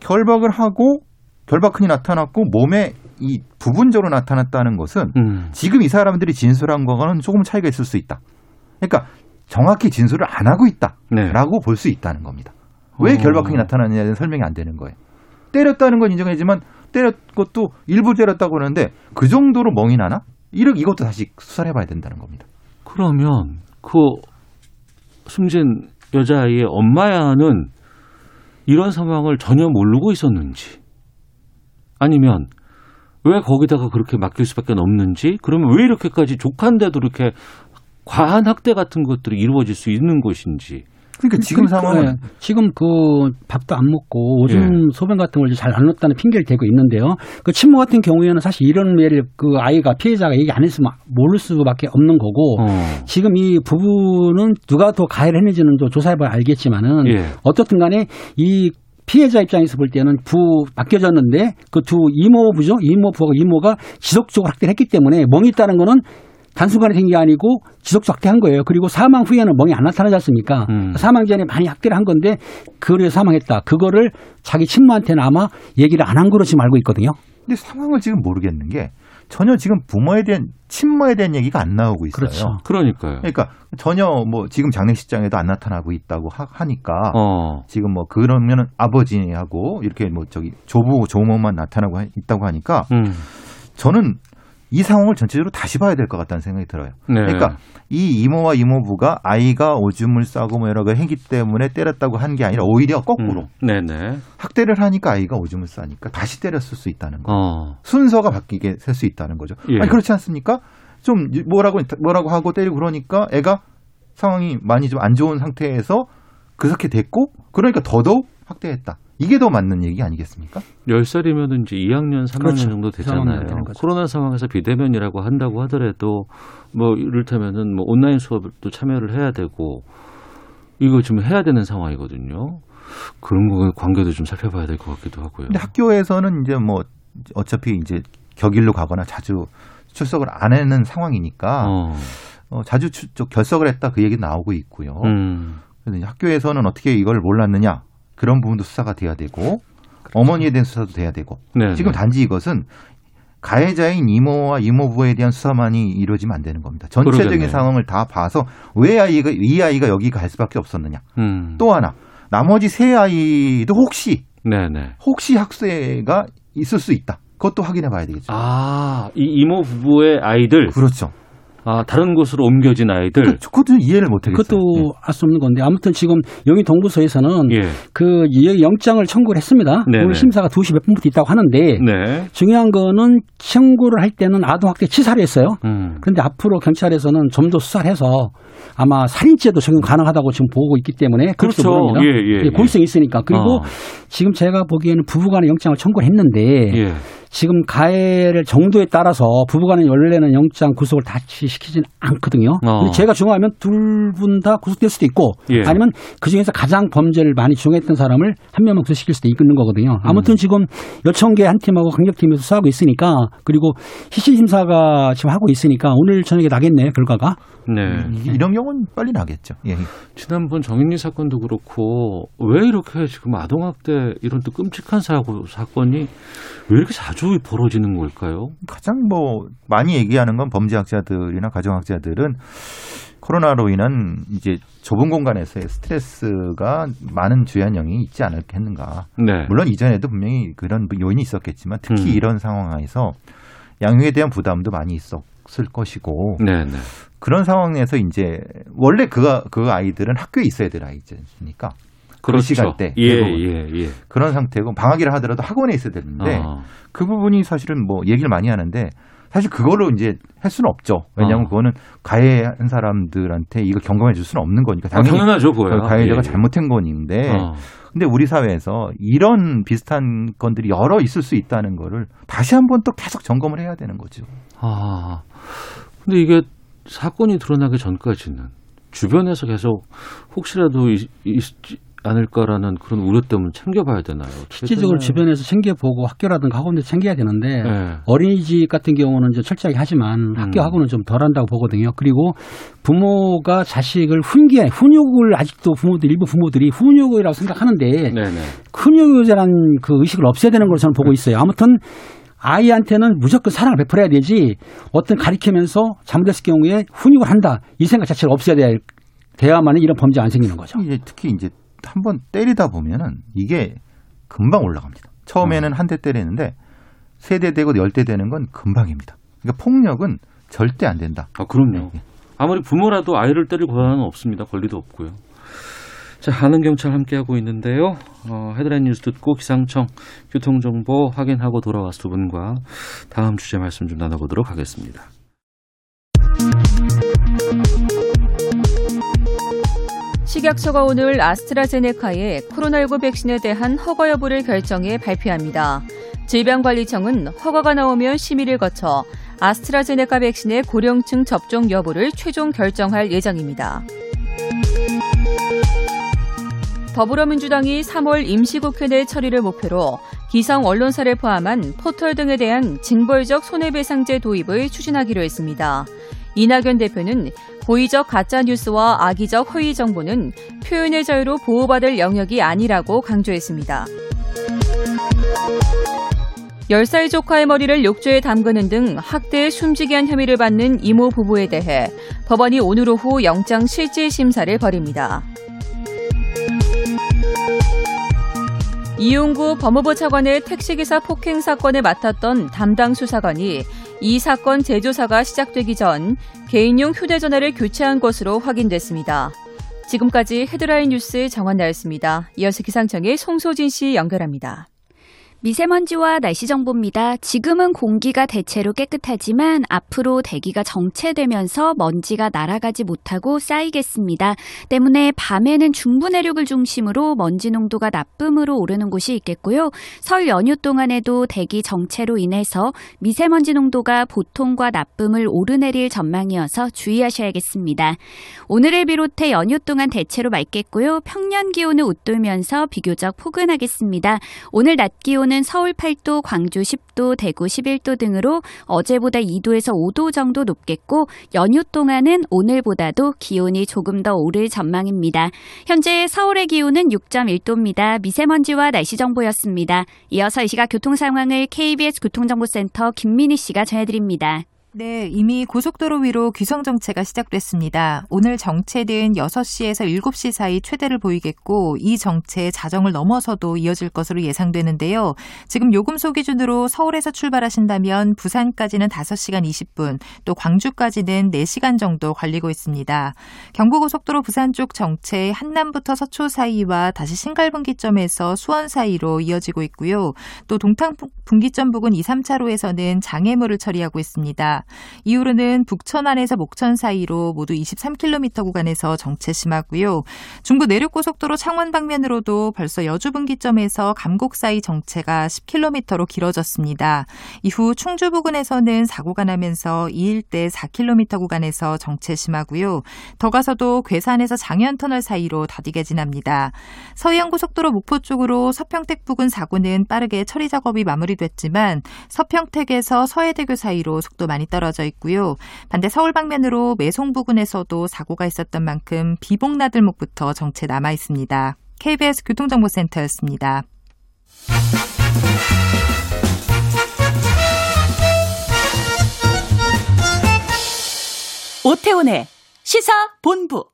D: 결박을 하고 결박근이 나타났고 몸에 이 부분적으로 나타났다는 것은
A: 음.
D: 지금 이 사람들이 진술한 거와는 조금 차이가 있을 수 있다. 그러니까 정확히 진술을 안 하고
A: 네.
D: 있다라고 볼수 있다는 겁니다. 왜
A: 어.
D: 결박형이 나타났느냐는 설명이 안 되는 거예요. 때렸다는 건 인정하지만 때렸 것도 일부 때렸다고 하는데 그 정도로 멍이 나나? 이렇게 이것도 다시 수사를 해봐야 된다는 겁니다.
A: 그러면 그 숨진 여자아이의 엄마야는 이런 상황을 전혀 모르고 있었는지 아니면 왜 거기다가 그렇게 맡길 수밖에 없는지 그러면 왜 이렇게까지 족한데도 이렇게 과한 학대 같은 것들이 이루어질 수 있는 것인지
D: 그러니까 지금 상황은
E: 네. 지금 그 밥도 안 먹고 오줌
A: 예.
E: 소변 같은 걸 잘 안 넣었다는 핑계를 대고 있는데요. 그 친모 같은 경우에는 사실 이런 예를 그 아이가 피해자가 얘기 안 했으면 모를 수밖에 없는 거고
A: 어.
E: 지금 이 부부는 누가 더 가해를 했는지는 또 조사해봐야 알겠지만은
A: 예.
E: 어떻든 간에 이 피해자 입장에서 볼 때는 부 맡겨졌는데 그 두 이모부죠 이모부하고 이모가 지속적으로 학대를 했기 때문에 멍이 있다는 거는 단순간에 생긴 게 아니고 지속적 학대한 거예요. 그리고 사망 후에는 멍이 안 나타나지 않습니까?
A: 음.
E: 사망 전에 많이 학대를 한 건데 그거를 사망했다. 그거를 자기 친모한테는 아마 얘기를 안 한 거로 지금 알고 있거든요.
D: 근데 상황을 지금 모르겠는 게 전혀 지금 부모에 대한 친모에 대한 얘기가 안 나오고 있어요.
E: 그렇죠.
A: 그러니까요.
D: 그러니까 전혀 뭐 지금 장례식장에도 안 나타나고 있다고 하, 니까
A: 어.
D: 지금 뭐 그러면은 아버지하고 이렇게 뭐 저기 조부 조모만 나타나고 하- 있다고 하니까
A: 음.
D: 저는 이 상황을 전체적으로 다시 봐야 될 것 같다는 생각이 들어요.
A: 네.
D: 그러니까 이 이모와 이모부가 아이가 오줌을 싸고 뭐 여러 가지 했기 때문에 때렸다고 한 게 아니라 오히려 거꾸로
A: 음. 네네.
D: 학대를 하니까 아이가 오줌을 싸니까 다시 때렸을 수 있다는 거.
A: 어.
D: 순서가 바뀌게 될 수 있다는 거죠.
A: 예.
D: 아니 그렇지 않습니까? 좀 뭐라고 뭐라고 하고 때리고 그러니까 애가 상황이 많이 좀 안 좋은 상태에서 그렇게 됐고 그러니까 더더욱 학대했다. 이게 더 맞는 얘기 아니겠습니까?
A: 10살이면 이제 2학년, 3학년
E: 그렇죠.
A: 정도 되잖아요. 코로나 상황에서 비대면이라고 한다고 하더라도 뭐 이를테면은 뭐 온라인 수업도 참여를 해야 되고 이거 좀 해야 되는 상황이거든요. 그런 거 관계도 좀 살펴봐야 될 것 같기도 하고요.
D: 근데 학교에서는 이제 뭐 어차피 이제 격일로 가거나 자주 출석을 안 하는 상황이니까
A: 어.
D: 어, 자주 출, 저 결석을 했다 그 얘기 나오고 있고요.
A: 음.
D: 학교에서는 어떻게 이걸 몰랐느냐 그런 부분도 수사가 돼야 되고 어머니에 대한 수사도 돼야 되고
A: 네.
D: 지금
A: 네.
D: 단지 이것은 가해자인 이모와 이모부에 대한 수사만이 이루어지면 안 되는 겁니다. 전체적인
A: 그러겠네요.
D: 상황을 다 봐서 왜 아이가 이 아이가 여기 갈 수밖에 없었느냐.
A: 음.
D: 또 하나 나머지 세 아이도 혹시
A: 네네.
D: 혹시 학세가 있을 수 있다. 그것도 확인해 봐야 되겠죠.
A: 아, 이 이모 부부의 아이들,
D: 그렇죠.
A: 아, 다른 곳으로 옮겨진 아이들.
D: 그, 그것도 이해를 못 하겠어요.
E: 그것도 알수 없는 건데 아무튼 지금 영희 동부서에서는
A: 예.
E: 그 영장을 청구를 했습니다.
A: 네네.
E: 오늘 심사가 2시 몇 분부터 있다고 하는데
A: 네.
E: 중요한 거는 청구를 할 때는 아동학대 치사를 했어요.
A: 음.
E: 그런데 앞으로 경찰에서는 좀 더 수사를 해서 아마 살인죄도 적용 가능하다고 지금 보고 있기 때문에
A: 그렇죠.
E: 모릅니다.
A: 예, 예,
E: 고의성이 있으니까. 그리고
A: 어.
E: 지금 제가 보기에는 부부간의 영장을 청구를 했는데
A: 예.
E: 지금 가해를 정도에 따라서 부부간의 원래는 영장 구속을 다시 시키진 않거든요.
A: 어.
E: 근데 제가 중요하면 둘 분 다 구속될 수도 있고
A: 예.
E: 아니면 그 중에서 가장 범죄를 많이 중했던 사람을 한 명만 구속시킬 수도 있는 거거든요. 아무튼 지금 여천 개한 팀하고 강력팀에서 수사하고 있으니까 그리고 희신 심사가 지금 하고 있으니까 오늘 저녁에 나겠네요 결과가.
A: 네.
D: 이- 이런 경우는 빨리 나겠죠. 예.
A: 지난번 정인리 사건도 그렇고 왜 이렇게 지금 아동학대 이런 또 끔찍한 사고 사건이 왜 이렇게 자주 벌어지는 걸까요?
D: 가장 뭐 많이 얘기하는 건 범죄학자들이나 가정학자들은 코로나로 인한 이제 좁은 공간에서의 스트레스가 많은 주연형이 있지 않았겠는가.
A: 네.
D: 물론 이전에도 분명히 그런 요인이 있었겠지만 특히
A: 음.
D: 이런 상황에서 양육에 대한 부담도 많이 있었을 것이고
A: 네, 네.
D: 그런 상황에서 이제 원래 그, 그 아이들은 학교에 있어야 될 아이들이니까 그 시간대
A: 예. 예, 예.
D: 그런 상태고 방학이라 하더라도 학원에 있어야 되는데
A: 어.
D: 그 부분이 사실은 뭐 얘기를 많이 하는데 사실 그걸로 이제 할 수는 없죠. 왜냐하면
A: 어.
D: 그거는 가해한 사람들한테 이거 경험해 줄 수는 없는 거니까
A: 아,
D: 당연히
A: 당연하죠, 그거야.
D: 가해자가
A: 예, 예.
D: 잘못한 건인데
A: 어.
D: 근데 우리 사회에서 이런 비슷한 건들이 여러 있을 수 있다는 거를 다시 한번 또 계속 점검을 해야 되는 거죠.
A: 아. 근데 이게 사건이 드러나기 전까지는 주변에서 계속 혹시라도 있, 있지 않을까라는 그런 우려 때문에 챙겨봐야 되나요?
E: 실질적으로? 주변에서 챙겨보고 학교라든가 학원도 챙겨야 되는데
A: 네.
E: 어린이집 같은 경우는 이제 철저하게 하지만 학교하고는 좀 덜한다고 보거든요. 그리고 부모가 자식을 훈계, 훈육을 아직도 부모들 일부 부모들이 훈육이라고 생각하는데
A: 네네.
E: 훈육이라는 그 의식을 없애야 되는 걸로 저는 보고 있어요. 아무튼 아이한테는 무조건 사랑을 베풀어야 되지 어떤 가리키면서 잘못했을 경우에 훈육을 한다 이 생각 자체를 없애야 될 돼야만 이런 범죄 안 생기는 거죠.
D: 이제 특히 이제 한번 때리다 보면은 이게 금방 올라갑니다. 처음에는 한 대 때리는데 세 대 되고 열 대 되는 건 금방입니다. 그러니까 폭력은 절대 안 된다.
A: 아, 그럼요. 아무리 부모라도 아이를 때릴 권한은 없습니다. 권리도 없고요. 자, 아는 경찰 함께하고 있는데요. 어, 헤드라인 뉴스 듣고 기상청 교통정보 확인하고 돌아와서 두 분과 다음 주제 말씀 좀 나눠보도록 하겠습니다.
F: 식약처가 오늘 아스트라제네카의 코로나19 백신에 대한 허가 여부를 결정해 발표합니다. 질병관리청은 허가가 나오면 심의를 거쳐 아스트라제네카 백신의 고령층 접종 여부를 최종 결정할 예정입니다. 더불어민주당이 3월 임시국회 내 처리를 목표로 기성 언론사를 포함한 포털 등에 대한 징벌적 손해배상제 도입을 추진하기로 했습니다. 이낙연 대표는 고의적 가짜뉴스와 악의적 허위 정보는 표현의 자유로 보호받을 영역이 아니라고 강조했습니다. 10살 조카의 머리를 욕조에 담그는 등 학대에 숨지게 한 혐의를 받는 이모 부부에 대해 법원이 오늘 오후 영장 실질 심사를 벌입니다. 이용구 법무부 차관의 택시기사 폭행 사건을 맡았던 담당 수사관이 이 사건 재조사가 시작되기 전 개인용 휴대전화를 교체한 것으로 확인됐습니다. 지금까지 헤드라인 뉴스 정원 나였습니다. 이어서 기상청의 송소진 씨 연결합니다.
G: 미세먼지와 날씨 정보입니다. 지금은 공기가 대체로 깨끗하지만 앞으로 대기가 정체되면서 먼지가 날아가지 못하고 쌓이겠습니다. 때문에 밤에는 중부 내륙을 중심으로 먼지 농도가 나쁨으로 오르는 곳이 있겠고요. 설 연휴 동안에도 대기 정체로 인해서 미세먼지 농도가 보통과 나쁨을 오르내릴 전망이어서 주의하셔야겠습니다. 오늘을 비롯해 연휴 동안 대체로 맑겠고요. 평년 기온은 웃돌면서 비교적 포근하겠습니다. 오늘 낮 기온은 기온은 서울 8도, 광주 10도, 대구 11도 등으로 어제보다 2도에서 5도 정도 높겠고 연휴 동안은 오늘보다도 기온이 조금 더 오를 전망입니다. 현재 서울의 기온은 6.1도입니다. 미세먼지와 날씨 정보였습니다. 이어서 이 시각 교통 상황을 KBS 교통정보센터 김민희 씨가 전해드립니다.
H: 네, 이미 고속도로 위로 귀성 정체가 시작됐습니다. 오늘 정체는 6시에서 7시 사이 최대를 보이겠고 이 정체 자정을 넘어서도 이어질 것으로 예상되는데요. 지금 요금소 기준으로 서울에서 출발하신다면 부산까지는 5시간 20분, 또 광주까지는 4시간 정도 걸리고 있습니다. 경부고속도로 부산 쪽 정체 한남부터 서초 사이와 다시 신갈분기점에서 수원 사이로 이어지고 있고요. 또 동탄 분기점 부근 2, 3차로에서는 장애물을 처리하고 있습니다. 이후로는 북천안에서 목천 사이로 모두 23km 구간에서 정체 심하고요. 중부 내륙고속도로 창원 방면으로도 벌써 여주 분기점에서 감곡 사이 정체가 10km로 길어졌습니다. 이후 충주 부근에서는 사고가 나면서 이 일대 4km 구간에서 정체 심하고요. 더 가서도 괴산에서 장현터널 사이로 더디게 지납니다. 서해안고속도로 목포 쪽으로 서평택 부근 사고는 빠르게 처리 작업이 마무리됐지만 서평택에서 서해대교 사이로 속도 많이 떨어져 있고요. 반대 서울 방면으로 매송 부근에서도 사고가 있었던 만큼 비봉나들목부터 정체 남아 있습니다. KBS 교통정보센터였습니다.
I: 오태훈의 시사 본부.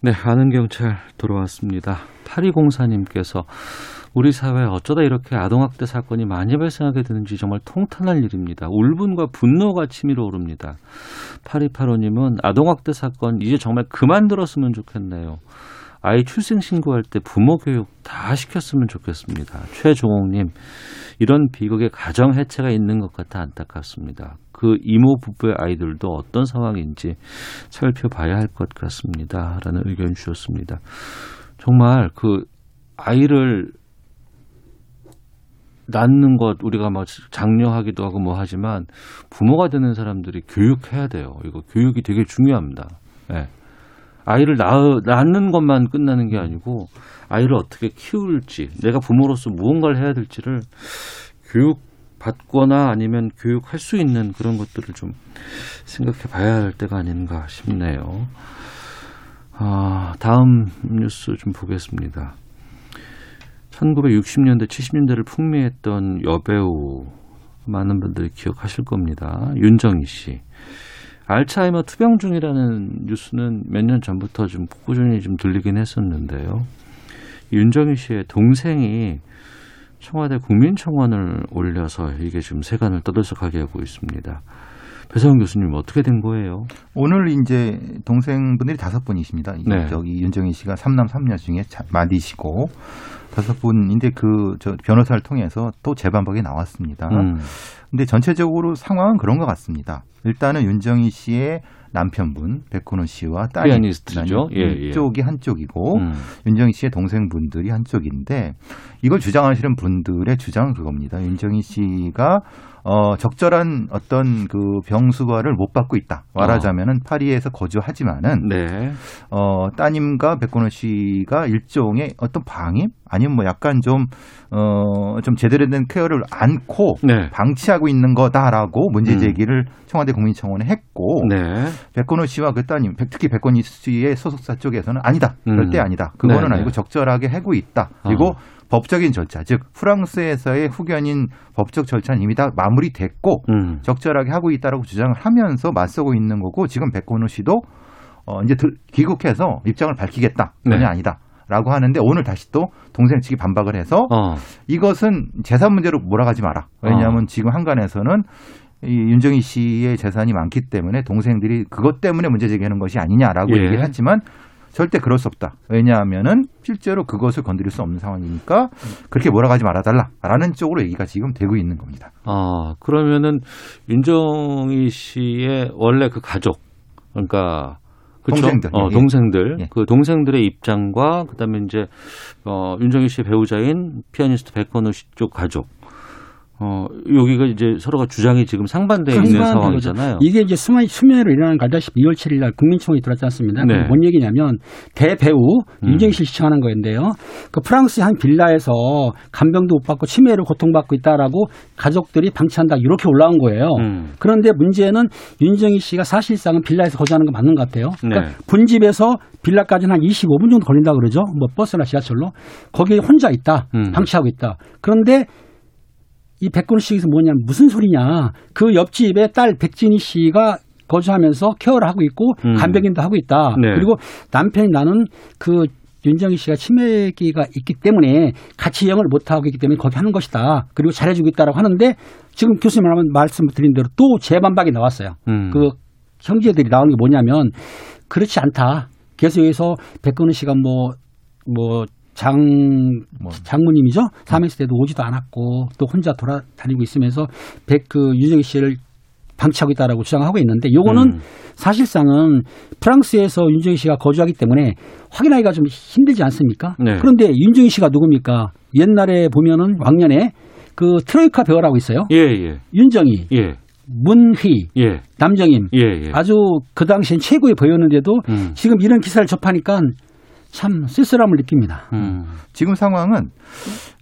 A: 네, 아는 경찰 돌아왔습니다. 8204님께서 우리 사회에 어쩌다 이렇게 아동학대 사건이 많이 발생하게 되는지 정말 통탄할 일입니다. 울분과 분노가 치밀어 오릅니다. 8285님은 아동학대 사건 이제 정말 그만 들었으면 좋겠네요. 아이 출생 신고할 때 부모 교육 다 시켰으면 좋겠습니다. 최종옥님, 이런 비극의 가정 해체가 있는 것 같아 안타깝습니다. 그 이모 부부의 아이들도 어떤 상황인지 살펴봐야 할 것 같습니다. 라는 의견 주셨습니다. 정말 그 아이를 낳는 것 우리가 막 장려하기도 하고 뭐 하지만 부모가 되는 사람들이 교육해야 돼요. 이거 교육이 되게 중요합니다. 네. 아이를 낳, 낳는 것만 끝나는 게 아니고 아이를 어떻게 키울지 내가 부모로서 무언가를 해야 될지를 교육 받거나 아니면 교육할 수 있는 그런 것들을 좀 생각해 봐야 할 때가 아닌가 싶네요. 아, 다음 뉴스 좀 보겠습니다. 1960년대, 70년대를 풍미했던 여배우 많은 분들이 기억하실 겁니다. 윤정희 씨. 알츠하이머 투병 중이라는 뉴스는 몇 년 전부터 좀 꾸준히 좀 들리긴 했었는데요. 윤정희 씨의 동생이 청와대 국민청원을 올려서 이게 지금 세간을 떠들썩하게 하고 있습니다. 배성훈 교수님 어떻게 된 거예요?
D: 오늘 이제 동생분들이 다섯 분이십니다.
A: 네.
D: 저기 윤정희 씨가 삼남 삼녀 중에 자- 마디시고 다섯 분인데 그 저 변호사를 통해서 또 재반박이 나왔습니다.
A: 음.
D: 근데 전체적으로 상황은 그런 것 같습니다. 일단은 윤정희 씨의 남편분 백훈호 씨와 딸이
A: 피아니스트죠. 예, 예.
D: 쪽이 한쪽이고
A: 음.
D: 윤정희 씨의 동생분들이 한쪽인데 이걸 주장하시는 분들의 주장은 그겁니다. 윤정희 씨가 어 적절한 어떤 그 병수과를 못 받고 있다. 말하자면은 파리에서 거주하지만은
A: 네.
D: 어 따님과 백건호 씨가 일종의 어떤 방임 아니면 뭐 약간 좀 어좀 제대로 된 케어를 않고
A: 네.
D: 방치하고 있는 거다라고 문제
A: 음.
D: 제기를 청와대 국민청원에 했고
A: 네.
D: 백건호 씨와 그 따님, 특히 백건희 씨의 소속사 쪽에서는 아니다. 절대
A: 음.
D: 아니다. 그거는
A: 네네.
D: 아니고 적절하게 하고 있다. 그리고
A: 어.
D: 법적인 절차, 즉 프랑스에서의 후견인 법적 절차는 이미 다 마무리됐고
A: 음.
D: 적절하게 하고 있다라고 주장을 하면서 맞서고 있는 거고 지금 백건호 씨도 어 이제 들- 귀국해서 입장을 밝히겠다. 전혀
A: 네.
D: 아니다. 라고 하는데 오늘 다시 또 동생 측이 반박을 해서
A: 어.
D: 이것은 재산 문제로 몰아가지 마라. 왜냐하면 지금 한간에서는 이 윤정희 씨의 재산이 많기 때문에 동생들이 그것 때문에 문제 제기하는 것이 아니냐라고
A: 예.
D: 얘기를 했지만 절대 그럴 수 없다. 왜냐하면은 실제로 그것을 건드릴 수 없는 상황이니까 그렇게 몰아가지 말아달라라는 쪽으로 얘기가 지금 되고 있는 겁니다.
A: 아, 그러면은 윤정희 씨의 원래 그 가족, 그러니까 그쵸?
D: 동생들.
A: 어,
D: 예.
A: 동생들.
D: 예.
A: 그 동생들의 입장과 그다음에 이제 어, 윤정희 씨의 배우자인 피아니스트 백건우 씨 쪽 가족. 어, 여기가 이제 서로가 주장이 지금 상반되어 있는 상황이잖아요.
E: 거죠. 이게 이제 수면, 수면으로 일어난 걸 알다시피 2월 7일 날 국민청원이 들어왔지 않습니다.
A: 네.
E: 뭔 얘기냐면 대배우
A: 음.
E: 윤정희 씨를 시청하는 거인데요. 그 프랑스의 한 빌라에서 간병도 못 받고 치매로 고통받고 있다라고 가족들이 방치한다 이렇게 올라온 거예요.
A: 음.
E: 그런데 문제는 윤정희 씨가 사실상은 빌라에서 거주하는 거 맞는 것 같아요. 그러니까
A: 네.
E: 본집에서 빌라까지는 한 25분 정도 걸린다 그러죠. 뭐 버스나 지하철로. 거기에 혼자 있다.
A: 음.
E: 방치하고 있다. 그런데 이 백건우 씨에서 뭐냐면 무슨 소리냐. 그 옆집에 딸 백진희 씨가 거주하면서 케어를 하고 있고
A: 음.
E: 간병인도 하고 있다.
A: 네.
E: 그리고 남편이 나는 그 윤정희 씨가 치매기가 있기 때문에 같이 영을 못 하고 있기 때문에 거기 하는 것이다. 그리고 잘해주고 있다라고 하는데 지금 교수님 말씀 드린 대로 또 재반박이 나왔어요.
A: 음.
E: 그 형제들이 나온 게 뭐냐면 그렇지 않다. 계속 여기서 백건우 씨가 뭐, 뭐, 장, 장모님이죠? 사망했을 때도 오지도 않았고 또 혼자 돌아다니고 있으면서 백, 그 유정희 씨를 방치하고 있다라고 주장하고 있는데 요거는
A: 음.
E: 사실상은 프랑스에서 윤정희 씨가 거주하기 때문에 확인하기가 좀 힘들지 않습니까?
A: 네.
E: 그런데 윤정희 씨가 누굽니까? 옛날에 보면은 왕년에 그 트로이카 배우라고 있어요.
A: 예, 예.
E: 윤정희,
A: 예.
E: 문휘,
A: 예.
E: 남정임.
A: 예, 예.
E: 아주 그 당시엔 최고의 배우였는데도
A: 음.
E: 지금 이런 기사를 접하니까 참 쓸쓸함을 느낍니다.
A: 음.
D: 지금 상황은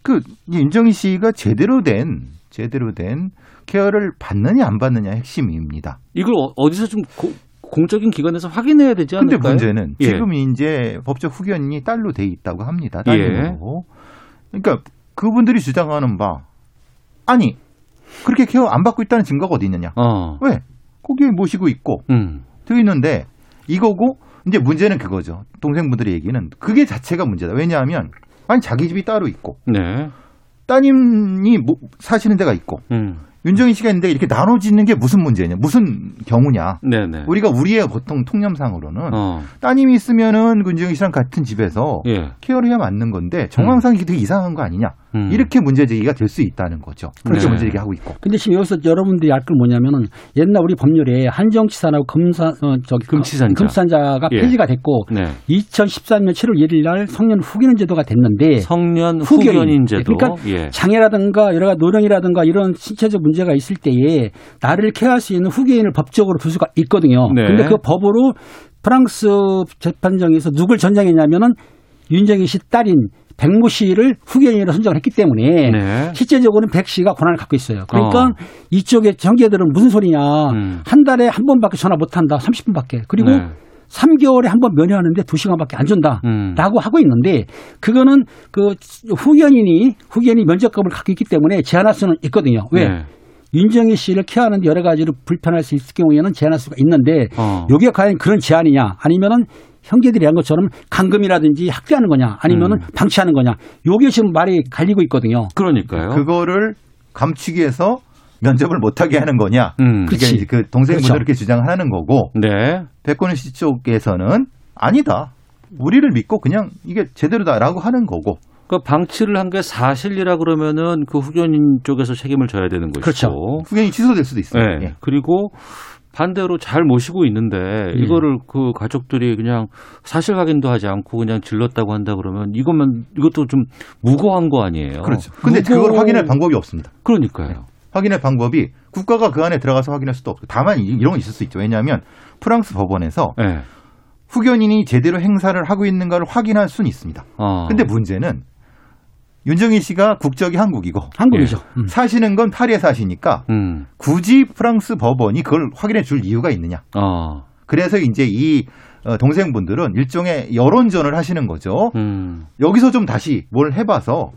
D: 그 윤정희 씨가 제대로 된 제대로 된 케어를 받느냐 안 받느냐 핵심입니다.
A: 이걸 어- 어디서 좀 고- 공적인 기관에서 확인해야 되지
D: 근데
A: 않을까요?
D: 문제는
A: 예.
D: 지금 이제 법적 후견이 딸로 돼 있다고 합니다.
A: 예.
D: 딸로. 그러니까 그분들이 주장하는 바 아니 그렇게 케어 안 받고 있다는 증거가 어디 있느냐?
A: 어.
D: 왜? 거기에 모시고 있고
A: 음.
D: 되어 있는데 이거고 이제 문제는 그거죠. 동생분들의 얘기는 그게 자체가 문제다. 왜냐하면 아니 자기 집이 따로 있고
A: 네.
D: 따님이 뭐 사시는 데가 있고
A: 음.
D: 윤정희 씨가 있는데 이렇게 나눠지는 게 무슨 문제냐? 무슨 경우냐?
A: 네, 네.
D: 우리가 우리의 보통 통념상으로는
A: 어.
D: 따님이 있으면은 그 윤정희 씨랑 같은 집에서
A: 예.
D: 케어를 해야 맞는 건데 정황상 이게 되게 이상한 거 아니냐?
A: 음.
D: 이렇게 문제 제기가 될 수 있다는 거죠. 그렇게
A: 네.
D: 문제 제기하고 있고.
E: 근데 지금 여기서 여러분들이 알건 뭐냐면은 옛날 우리 법률에 한정치산하고 금산 어 저기
A: 금치산자.
E: 금치산자가
A: 예.
E: 폐지가 됐고
A: 네.
E: 2013년 7월 1일 날 성년 후견인 제도가 됐는데
A: 성년
E: 후견인.
A: 후견인 제도.
E: 그러니까
A: 예.
E: 장애라든가 여러 가지 노령이라든가 이런 신체적 문제가 있을 때에 나를 케어할 수 있는 후견인을 법적으로 둘 수가 있거든요.
A: 네.
E: 근데 그 법으로 프랑스 재판정에서 누굴 전장했냐면은 윤정희 씨 딸인 백모 씨를 후견인으로 선정을 했기 때문에
A: 네.
E: 실제적으로는 백 씨가 권한을 갖고 있어요. 그러니까
A: 어.
E: 이쪽의 정계들은 무슨 소리냐.
A: 음.
E: 한 달에 한 번밖에 전화 못 한다. 30분밖에. 그리고
A: 네.
E: 3개월에 한 번 면회하는데 2시간밖에 안 준다.
A: 음.
E: 라고 하고 있는데 그거는 그 후견인이 후견이 면접권을 갖고 있기 때문에 제한할 수는 있거든요. 왜?
A: 네.
E: 윤정희 씨를 케어하는데 여러 가지로 불편할 수 있을 경우에는 제한할 수가 있는데
A: 어.
E: 여기가 과연 그런 제한이냐 아니면은 형제들이 한 것처럼 감금이라든지 학대하는 거냐 아니면은
A: 음.
E: 방치하는 거냐 요게 지금 말이 갈리고 있거든요.
A: 그러니까요.
D: 그거를 감추기 위해서 면접을 못하게 하는 거냐.
A: 음.
D: 그게
E: 그
D: 동생분들
E: 그렇죠.
D: 이렇게 주장하는 거고
A: 네.
D: 백건우 씨 쪽에서는 아니다. 우리를 믿고 그냥 이게 제대로다라고 하는 거고.
A: 그 방치를 한 게 사실이라 그러면은 그 후견인 쪽에서 책임을 져야 되는 것이고.
E: 그렇죠.
D: 후견이 취소될 수도 있어요.
A: 네.
D: 예.
A: 그리고 반대로 잘 모시고 있는데
E: 예.
A: 이거를 그 가족들이 그냥 사실 확인도 하지 않고 그냥 질렀다고 한다 그러면 이거면 이것도 좀 무고한 거 아니에요.
D: 그렇죠. 근데
A: 무고-
D: 그걸 확인할 방법이 없습니다.
A: 그러니까요.
D: 확인할 방법이 국가가 그 안에 들어가서 확인할 수도 없고 다만 이- 이런 건 있을 수 있죠. 왜냐하면 프랑스 법원에서
A: 네.
D: 후견인이 제대로 행사를 하고 있는가를 확인할 수는 있습니다.
A: 어.
D: 근데 문제는 윤정희 씨가 국적이 한국이고
E: 한국이죠. 음.
D: 사시는 건 파리에 사시니까
A: 음.
D: 굳이 프랑스 법원이 그걸 확인해 줄 이유가 있느냐.
A: 어.
D: 그래서 이제 이 어, 동생분들은 일종의 여론전을 하시는 거죠.
A: 음.
D: 여기서 좀 다시 뭘 해봐서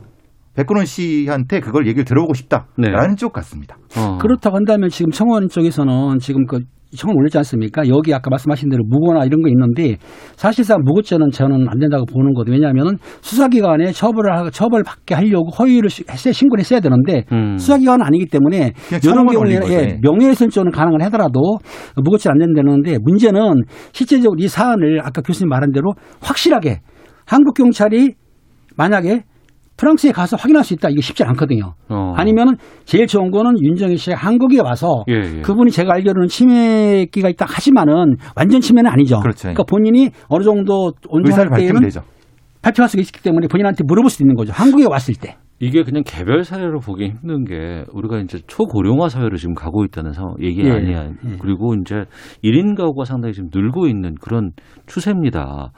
D: 백근원 씨한테 그걸 얘기를 들어보고 싶다라는
A: 네.
D: 쪽 같습니다.
A: 어.
E: 그렇다고 한다면 지금 청원 쪽에서는 지금 그 청원 올렸지 않습니까? 여기 아까 말씀하신 대로 무고나 이런 거 있는데 사실상 무고죄는 저는 안 된다고 보는 거죠. 왜냐하면은 수사기관에 처벌을 하고 처벌받게 하려고 허위를 했어야 신고를 했어야 되는데
A: 음.
E: 수사기관은 아니기 때문에 이런
D: 거지.
E: 예, 명예훼손죄는 가능은 하더라도 무고죄 안 된다는데 문제는 실제적으로 이 사안을 아까 교수님 말한 대로 확실하게 한국 경찰이 만약에 프랑스에 가서 확인할 수 있다 이게 쉽지 않거든요.
A: 어.
E: 아니면은 제일 좋은 거는 윤정희 씨가 한국에 와서
A: 예, 예.
E: 그분이 제가 알기로는 치매기가 있다 하지만은 완전 치매는 아니죠.
D: 그렇죠.
E: 러니까 본인이 어느 정도 온전할 때에는. 발표할 수가 있기 때문에 본인한테 물어볼 수 있는 거죠. 한국에 왔을 때.
A: 이게 그냥 개별 사례로 보기 힘든 게 우리가 이제 초고령화 사회로 지금 가고 있다는 얘기
E: 예,
A: 아니야.
E: 예.
A: 그리고 이제 1인 가구가 상당히 지금 늘고 있는 그런 추세입니다.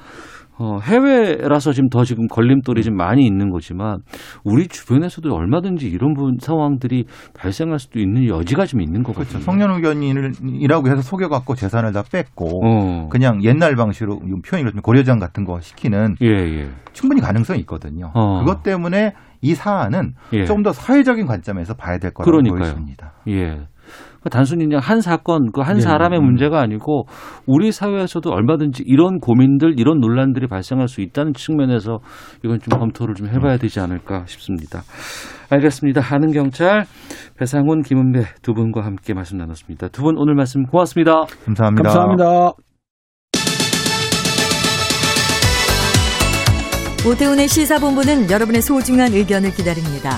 A: 어, 해외라서 지금 더 지금 걸림돌이 좀 많이 있는 거지만 우리 주변에서도 얼마든지 이런 분 상황들이 발생할 수도 있는 여지가 좀 있는 거거든요.
D: 그렇죠. 성년 후견인이라고 해서 속여갖고 재산을 다 뺐고
A: 어.
D: 그냥 옛날 방식으로 표현이 그렇지만 고려장 같은 거 시키는
A: 예, 예.
D: 충분히 가능성이 있거든요.
A: 어.
D: 그것 때문에 이 사안은
A: 예.
D: 좀더 사회적인 관점에서 봐야 될 거라고
A: 그러니까요.
D: 보여집니다.
A: 예. 그 단순히 그냥 한 사건, 그한
E: 네.
A: 사람의
D: 음.
A: 문제가 아니고 우리 사회에서도 얼마든지 이런 고민들, 이런 논란들이 발생할 수 있다는 측면에서 이건 좀 검토를 좀 해봐야 되지 않을까 싶습니다. 알겠습니다. 아는 경찰 배상훈, 김은배 두 분과 함께 말씀 나눴습니다. 두 분 오늘 말씀 고맙습니다.
D: 감사합니다.
E: 감사합니다.
J: 오태훈의 시사본부는 여러분의 소중한 의견을 기다립니다.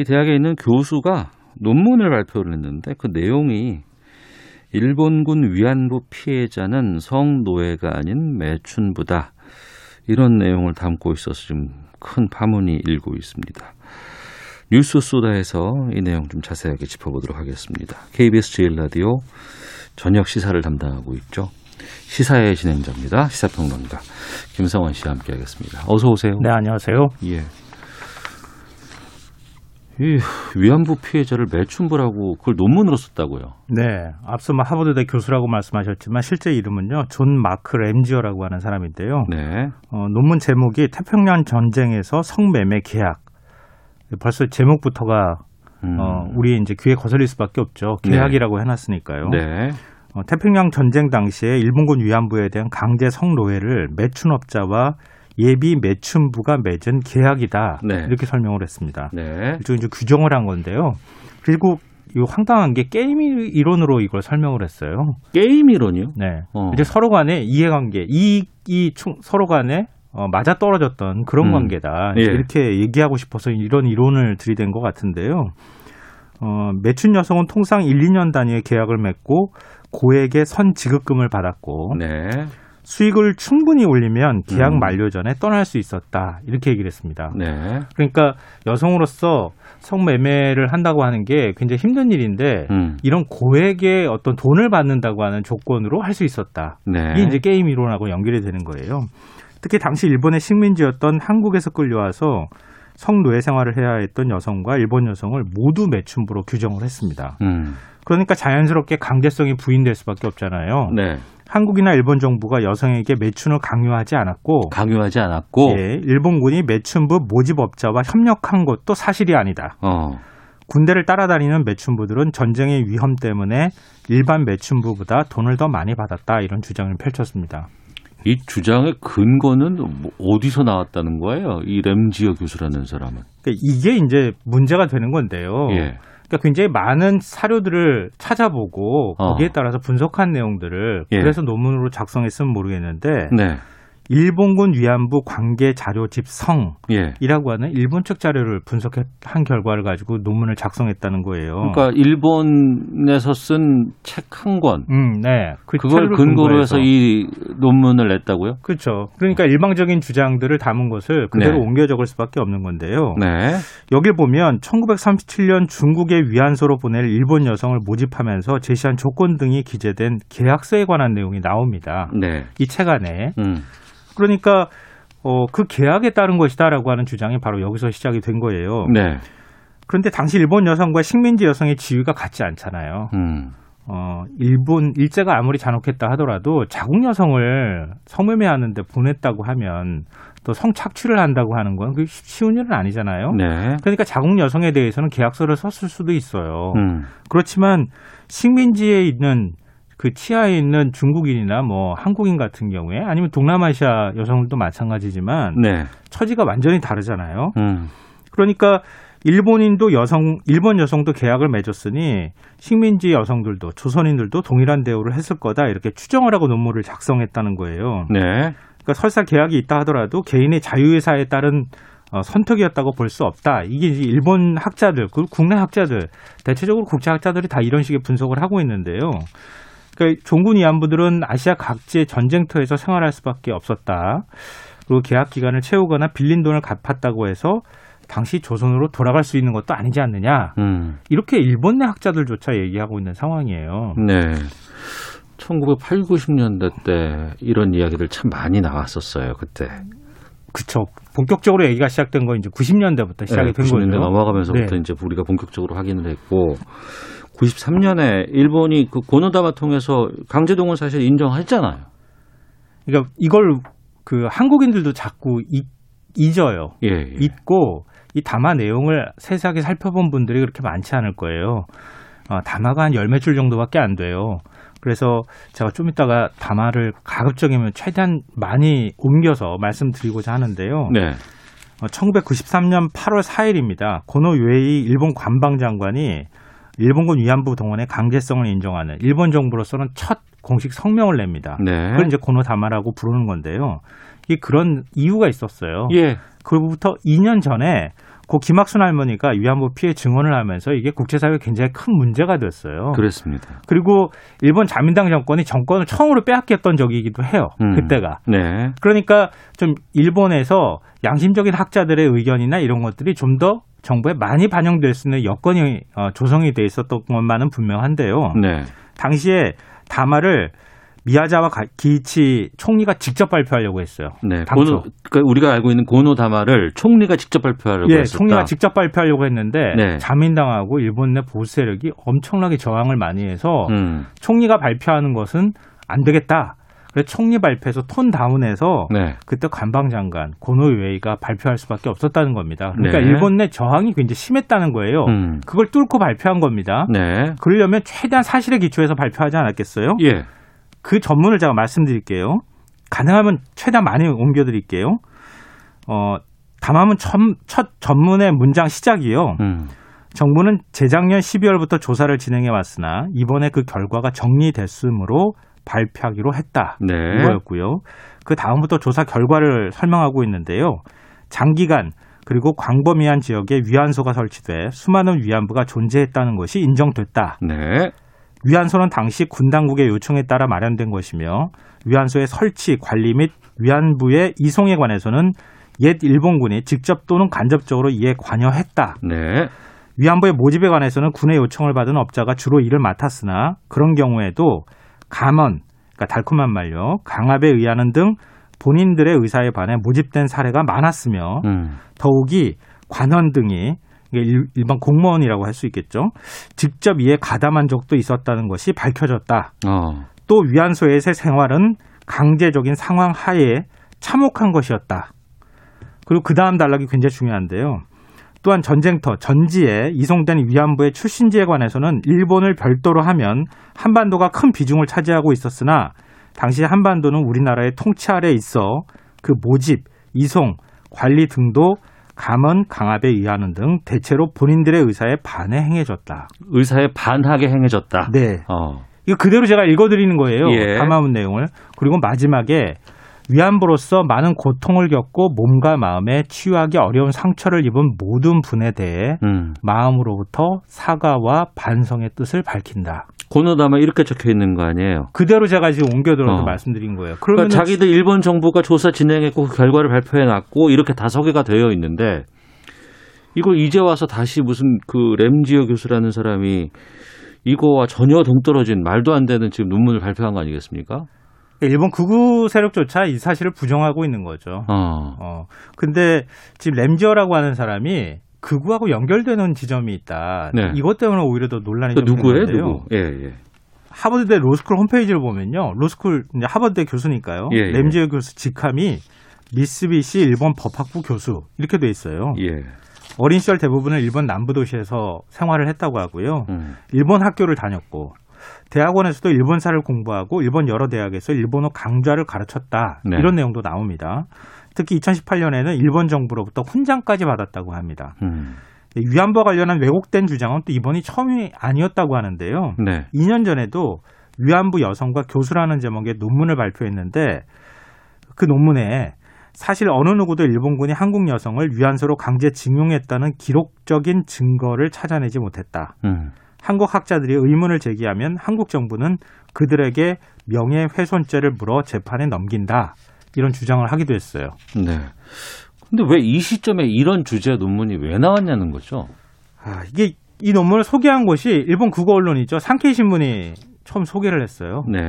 A: 이 대학에 있는 교수가 논문을 발표를 했는데 그 내용이 일본군 위안부 피해자는 성노예가 아닌 매춘부다. 이런 내용을 담고 있어서 지금 큰 파문이 일고 있습니다. 뉴스 소다에서 이 내용 좀 자세하게 짚어보도록 하겠습니다. KBS 제일 라디오 저녁 시사를 담당하고 있죠. 시사의 진행자입니다. 시사평론가 김성완 씨와 함께하겠습니다. 어서 오세요.
K: 네, 안녕하세요.
A: 예. 이 위안부 피해자를 매춘부라고 그걸 논문으로 썼다고요.
K: 네, 앞서 뭐 하버드대 교수라고 말씀하셨지만 실제 이름은요 존 마크 램지어라고 하는 사람인데요.
A: 네.
K: 어, 논문 제목이 태평양 전쟁에서 성매매 계약. 벌써 제목부터가
A: 음.
K: 어, 우리 이제 귀에 거슬릴 수밖에 없죠. 계약이라고 해놨으니까요.
A: 네.
K: 어, 태평양 전쟁 당시에 일본군 위안부에 대한 강제 성노예를 매춘업자와 예비 매춘부가 맺은 계약이다.
A: 네.
K: 이렇게 설명을 했습니다.
A: 네.
K: 일종의 이제 규정을 한 건데요. 그리고 이 황당한 게 게임 이론으로 이걸 설명을 했어요.
A: 게임 이론이요?
K: 네.
A: 어.
K: 이제 서로 간의 이해관계, 이이 서로 간에 어, 맞아 떨어졌던 그런
A: 음.
K: 관계다.
A: 예.
K: 이렇게 얘기하고 싶어서 이런 이론을 들이댄 것 같은데요. 어, 매춘 여성은 통상 1, 2년 단위의 계약을 맺고 고액의 선 지급금을 받았고
A: 네.
K: 수익을 충분히 올리면 계약
A: 음.
K: 만료 전에 떠날 수 있었다 이렇게 얘기를 했습니다.
A: 네.
K: 그러니까 여성으로서 성매매를 한다고 하는 게 굉장히 힘든 일인데
A: 음.
K: 이런 고액의 어떤 돈을 받는다고 하는 조건으로 할 수 있었다.
A: 네.
K: 이게 이제 게임 이론하고 연결이 되는 거예요. 특히 당시 일본의 식민지였던 한국에서 끌려와서 성노예 생활을 해야 했던 여성과 일본 여성을 모두 매춘부로 규정을 했습니다.
A: 음.
K: 그러니까 자연스럽게 강제성이 부인될 수밖에 없잖아요.
A: 네.
K: 한국이나 일본 정부가 여성에게 매춘을 강요하지 않았고
A: 강요하지 않았고
K: 예, 일본군이 매춘부 모집업자와 협력한 것도 사실이 아니다.
A: 어.
K: 군대를 따라다니는 매춘부들은 전쟁의 위험 때문에 일반 매춘부보다 돈을 더 많이 받았다 이런 주장을 펼쳤습니다.
A: 이 주장의 근거는 뭐 어디서 나왔다는 거예요? 이 램지어 교수라는 사람은.
K: 그러니까 이게 이제 문제가 되는 건데요.
A: 예.
K: 그러니까 굉장히 많은 사료들을 찾아보고
A: 어.
K: 거기에 따라서 분석한 내용들을
A: 예.
K: 그래서 논문으로 작성했으면 모르겠는데
A: 네.
K: 일본군 위안부 관계 자료 집성이라고
A: 예.
K: 하는 일본 측 자료를 분석한 결과를 가지고 논문을 작성했다는 거예요.
A: 그러니까 일본에서 쓴 책 한 권.
K: 음, 네. 그
A: 그걸 근거로 해서. 이 논문을 냈다고요?
K: 그렇죠. 그러니까 일방적인 주장들을 담은 것을 그대로
A: 네.
K: 옮겨 적을 수밖에 없는 건데요.
A: 네.
K: 여길 보면 1937년 중국의 위안소로 보낼 일본 여성을 모집하면서 제시한 조건 등이 기재된 계약서에 관한 내용이 나옵니다.
A: 네.
K: 이책 안에.
A: 음.
K: 그러니까 어, 그 계약에 따른 것이다라고 하는 주장이 바로 여기서 시작이 된 거예요.
A: 네.
K: 그런데 당시 일본 여성과 식민지 여성의 지위가 같지 않잖아요.
A: 음.
K: 어, 일본 일제가 아무리 잔혹했다 하더라도 자국 여성을 성매매하는데 보냈다고 하면 또 성착취를 한다고 하는 건 그 쉬운 일은 아니잖아요.
A: 네.
K: 그러니까 자국 여성에 대해서는 계약서를 썼을 수도 있어요.
A: 음.
K: 그렇지만 식민지에 있는 그 치아에 있는 중국인이나 뭐 한국인 같은 경우에 아니면 동남아시아 여성들도 마찬가지지만
A: 네.
K: 처지가 완전히 다르잖아요.
A: 음.
K: 그러니까 일본인도 여성, 일본 여성도 계약을 맺었으니 식민지 여성들도 조선인들도 동일한 대우를 했을 거다 이렇게 추정을 하고 논문을 작성했다는 거예요.
A: 네.
K: 그러니까 설사 계약이 있다 하더라도 개인의 자유의사에 따른 어, 선택이었다고 볼 수 없다. 이게 이제 일본 학자들, 그리고 국내 학자들, 대체적으로 국제 학자들이 다 이런 식의 분석을 하고 있는데요. 그러니까 종군 위안부들은 아시아 각지의 전쟁터에서 생활할 수밖에 없었다. 그리고 계약 기간을 채우거나 빌린 돈을 갚았다고 해서 당시 조선으로 돌아갈 수 있는 것도 아니지 않느냐.
A: 음.
K: 이렇게 일본 내 학자들조차 얘기하고 있는 상황이에요.
A: 네. 1980, 90년대 때 이런 이야기들 참 많이 나왔었어요, 그때.
K: 그쵸. 본격적으로 얘기가 시작된 건 이제 90년대부터 시작이 된
A: 90년대
K: 거죠.
A: 넘어가면서부터
K: 네.
A: 이제 우리가 본격적으로 확인을 했고 93년에 일본이 그 고노다마 통해서 강제동원 사실 인정했잖아요.
K: 그러니까 이걸 그 한국인들도 자꾸 잊, 잊어요.
A: 예, 예.
K: 잊고 이 담화 내용을 세세하게 살펴본 분들이 그렇게 많지 않을 거예요. 어, 담화가 한 열몇 줄 정도밖에 안 돼요. 그래서 제가 좀 이따가 담화를 가급적이면 최대한 많이 옮겨서 말씀드리고자 하는데요.
A: 네.
K: 어, 1993년 8월 4일입니다. 고노 유에이 일본 관방장관이 일본군 위안부 동원의 강제성을 인정하는 일본 정부로서는 첫 공식 성명을 냅니다.
A: 네.
K: 그걸 이제 고노 다마라고 부르는 건데요. 이게 그런 이유가 있었어요.
A: 예.
K: 그로부터 2년 전에 고 김학순 할머니가 위안부 피해 증언을 하면서 이게 국제사회에 굉장히 큰 문제가 됐어요.
A: 그랬습니다.
K: 그리고 일본 자민당 정권이 정권을 처음으로 빼앗겼던 적이기도 해요.
A: 음.
K: 그때가.
A: 네.
K: 그러니까 좀 일본에서 양심적인 학자들의 의견이나 이런 것들이 좀 더 정부에 많이 반영될 수 있는 여건이 어, 조성이 돼 있었던 것만은 분명한데요.
A: 네.
K: 당시에 담화를 미야자와 가- 기이치 총리가 직접 발표하려고 했어요.
A: 네. 고노, 그러니까 우리가 알고 있는 고노다마를 총리가 직접 발표하려고
K: 예,
A: 했었다.
K: 총리가 직접 발표하려고 했는데
A: 네.
K: 자민당하고 일본 내 보수 세력이 엄청나게 저항을 많이 해서
A: 음.
K: 총리가 발표하는 것은 안 되겠다. 그래서 총리 발표에서 톤 다운해서
A: 네.
K: 그때 관방장관 고노 유에이가 발표할 수밖에 없었다는 겁니다. 그러니까
A: 네.
K: 일본 내 저항이 굉장히 심했다는 거예요.
A: 음.
K: 그걸 뚫고 발표한 겁니다.
A: 네.
K: 그러려면 최대한 사실에 기초해서 발표하지 않았겠어요?
A: 예.
K: 그 전문을 제가 말씀드릴게요. 가능하면 최대한 많이 옮겨드릴게요. 어, 담화문 첫, 첫 전문의 문장 시작이요.
A: 음.
K: 정부는 재작년 12월부터 조사를 진행해 왔으나 이번에 그 결과가 정리됐으므로 발표하기로 했다.
A: 네.
K: 이거였고요. 그 다음부터 조사 결과를 설명하고 있는데요. 장기간 그리고 광범위한 지역에 위안소가 설치돼 수많은 위안부가 존재했다는 것이 인정됐다.
A: 네.
K: 위안소는 당시 군 당국의 요청에 따라 마련된 것이며 위안소의 설치, 관리 및 위안부의 이송에 관해서는 옛 일본군이 직접 또는 간접적으로 이에 관여했다.
A: 네.
K: 위안부의 모집에 관해서는 군의 요청을 받은 업자가 주로 일을 맡았으나 그런 경우에도 감언, 그러니까 달콤한 말요, 강압에 의하는 등 본인들의 의사에 반해 모집된 사례가 많았으며
A: 음.
K: 더욱이 관원 등이 일- 일반 공무원이라고 할 수 있겠죠. 직접 이에 가담한 적도 있었다는 것이 밝혀졌다.
A: 어.
K: 또 위안소에서의 생활은 강제적인 상황 하에 참혹한 것이었다. 그리고 그 다음 단락이 굉장히 중요한데요. 또한 전쟁터, 전지에 이송된 위안부의 출신지에 관해서는 일본을 별도로 하면 한반도가 큰 비중을 차지하고 있었으나 당시 한반도는 우리나라의 통치 아래 있어 그 모집, 이송, 관리 등도 감언, 강압에 의하는 등 대체로 본인들의 의사에 반해 행해졌다.
A: 의사에 반하게 행해졌다.
K: 네.
A: 어.
K: 이거 그대로 제가 읽어드리는 거예요.
A: 예.
K: 담아온 내용을. 그리고 마지막에 위안부로서 많은 고통을 겪고 몸과 마음에 치유하기 어려운 상처를 입은 모든 분에 대해
A: 음.
K: 마음으로부터 사과와 반성의 뜻을 밝힌다.
A: 고노다마 이렇게 적혀 있는 거 아니에요?
K: 그대로 제가 지금 옮겨들어서
A: 어.
K: 말씀드린 거예요.
A: 그러니까 자기들 일본 정부가 조사 진행했고 그 결과를 발표해 놨고 이렇게 다소개가 되어 있는데 이걸 이제 와서 다시 무슨 그 램지어 교수라는 사람이 이거와 전혀 동떨어진 말도 안 되는 지금 논문을 발표한 거 아니겠습니까?
K: 일본 극우 세력조차 이 사실을 부정하고 있는 거죠.
A: 어.
K: 어. 근데 지금 램지어라고 하는 사람이 극우하고 연결되는 지점이 있다.
A: 네.
K: 이것 때문에 오히려 더 논란이 그좀
A: 누구예요? 누구? 예, 예.
K: 하버드대 로스쿨 홈페이지를 보면요. 로스쿨 이제 하버드대 교수니까요.
A: 예, 예.
K: 램지어 교수 직함이 미쓰비시 일본 법학부 교수 이렇게 돼 있어요.
A: 예.
K: 어린 시절 대부분을 일본 남부 도시에서 생활을 했다고 하고요.
A: 음.
K: 일본 학교를 다녔고 대학원에서도 일본사를 공부하고 일본 여러 대학에서 일본어 강좌를 가르쳤다.
A: 네.
K: 이런 내용도 나옵니다. 특히 2018년에는 일본 정부로부터 훈장까지 받았다고 합니다.
A: 음.
K: 위안부와 관련한 왜곡된 주장은 또 이번이 처음이 아니었다고 하는데요.
A: 네.
K: 2년 전에도 위안부 여성과 교수라는 제목의 논문을 발표했는데 그 논문에 사실 어느 누구도 일본군이 한국 여성을 위안소로 강제 징용했다는 기록적인 증거를 찾아내지 못했다.
A: 음.
K: 한국 학자들이 의문을 제기하면 한국 정부는 그들에게 명예훼손죄를 물어 재판에 넘긴다. 이런 주장을 하기도 했어요.
A: 네. 근데 왜 이 시점에 이런 주제 논문이 왜 나왔냐는 거죠?
K: 아, 이게 이 논문을 소개한 곳이 일본 국어 언론이죠. 산케이 신문이 처음 소개를 했어요.
A: 네.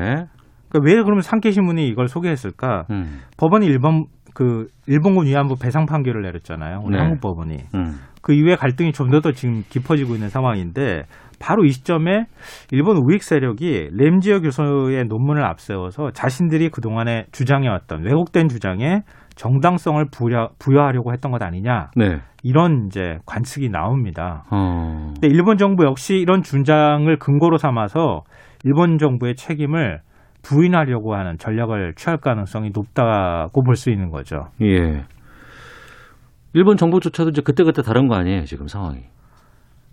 K: 그러니까 왜 그러면 산케이 신문이 이걸 소개했을까?
A: 음.
K: 법원이 일본 그 일본군 위안부 배상 판결을 내렸잖아요.
A: 네.
K: 한국 법원이.
A: 음.
K: 그 이후에 갈등이 좀 더 더 지금 깊어지고 있는 상황인데 바로 이 시점에 일본 우익 세력이 램지어 교수의 논문을 앞세워서 자신들이 그동안에 주장해왔던 왜곡된 주장에 정당성을 부여, 부여 하려고 했던 것 아니냐
A: 네.
K: 이런 이제 관측이 나옵니다.
A: 어.
K: 근데 일본 정부 역시 이런 주장을 근거로 삼아서 일본 정부의 책임을 부인하려고 하는 전략을 취할 가능성이 높다고 볼 수 있는 거죠.
A: 예. 일본 정부조차도 이제 그때그때 다른 거 아니에요, 지금 상황이.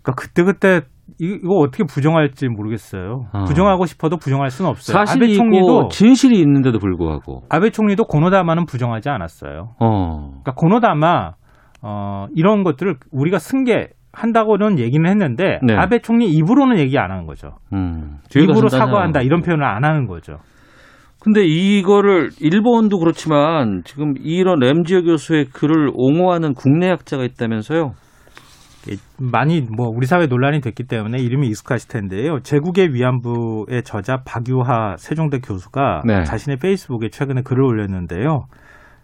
K: 그러니까 그때 그때 이거 어떻게 부정할지 모르겠어요.
A: 어.
K: 부정하고 싶어도 부정할 수는 없어요.
A: 사실이
K: 아베 총리도
A: 진실이 있는데도 불구하고.
K: 아베 총리도 고노다마는 부정하지 않았어요.
A: 어.
K: 그러니까 고노다마 어, 이런 것들을 우리가 승계 한다고는 얘기는 했는데
A: 네.
K: 아베 총리 입으로는 얘기 안 하는 거죠.
A: 음.
K: 입으로 사과한다. 이런 표현을 안 하는 거죠.
A: 근데 이거를 일본도 그렇지만 지금 이런 램지어 교수의 글을 옹호하는 국내 학자가 있다면서요?
K: 예, 많이 뭐 우리 사회 논란이 됐기 때문에 이름이 익숙하실 텐데요. 제국의 위안부의 저자 박유하 세종대 교수가
A: 네.
K: 자신의 페이스북에 최근에 글을 올렸는데요.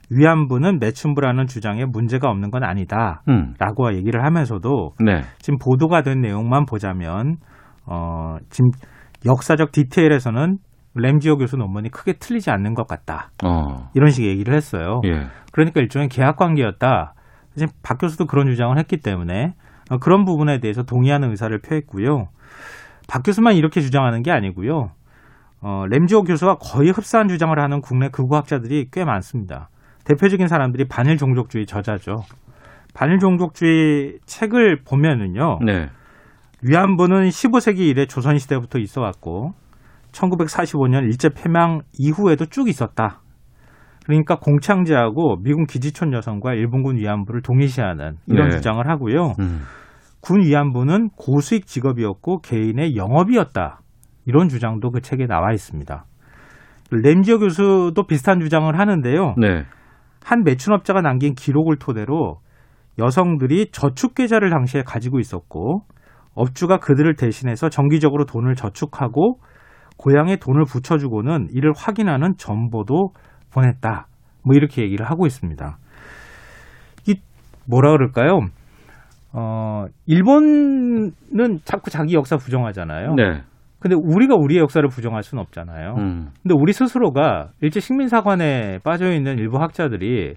K: 위안부는 매춘부라는 주장에 문제가 없는 건 아니다.
A: 음.
K: 라고 얘기를 하면서도
A: 네.
K: 지금 보도가 된 내용만 보자면 어 지금 역사적 디테일에서는 램지오 교수 논문이 크게 틀리지 않는 것 같다.
A: 어.
K: 이런 식의 얘기를 했어요.
A: 예.
K: 그러니까 일종의 계약 관계였다. 지금 박 교수도 그런 주장을 했기 때문에 어, 그런 부분에 대해서 동의하는 의사를 표했고요. 박 교수만 이렇게 주장하는 게 아니고요. 어, 램지오 교수와 거의 흡사한 주장을 하는 국내 극우학자들이 꽤 많습니다. 대표적인 사람들이 반일 종족주의 저자죠. 반일 종족주의 책을 보면은요.
A: 네.
K: 위안부는 15세기 이래 조선시대부터 있어 왔고 1945년 일제 폐망 이후에도 쭉 있었다. 그러니까 공창제하고 미군 기지촌 여성과 일본군 위안부를 동일시하는 이런
A: 네.
K: 주장을 하고요.
A: 음.
K: 군 위안부는 고수익 직업이었고 개인의 영업이었다. 이런 주장도 그 책에 나와 있습니다. 램지어 교수도 비슷한 주장을 하는데요.
A: 네.
K: 한 매춘업자가 남긴 기록을 토대로 여성들이 저축 계좌를 당시에 가지고 있었고 업주가 그들을 대신해서 정기적으로 돈을 저축하고 고향에 돈을 붙여주고는 이를 확인하는 전보도 보냈다. 뭐 이렇게 얘기를 하고 있습니다. 이 뭐라 그럴까요? 어, 일본은 자꾸 자기 역사 부정하잖아요.
A: 네.
K: 근데 우리가 우리의 역사를 부정할 수는 없잖아요.
A: 음.
K: 근데 우리 스스로가 일제 식민사관에 빠져 있는 일부 학자들이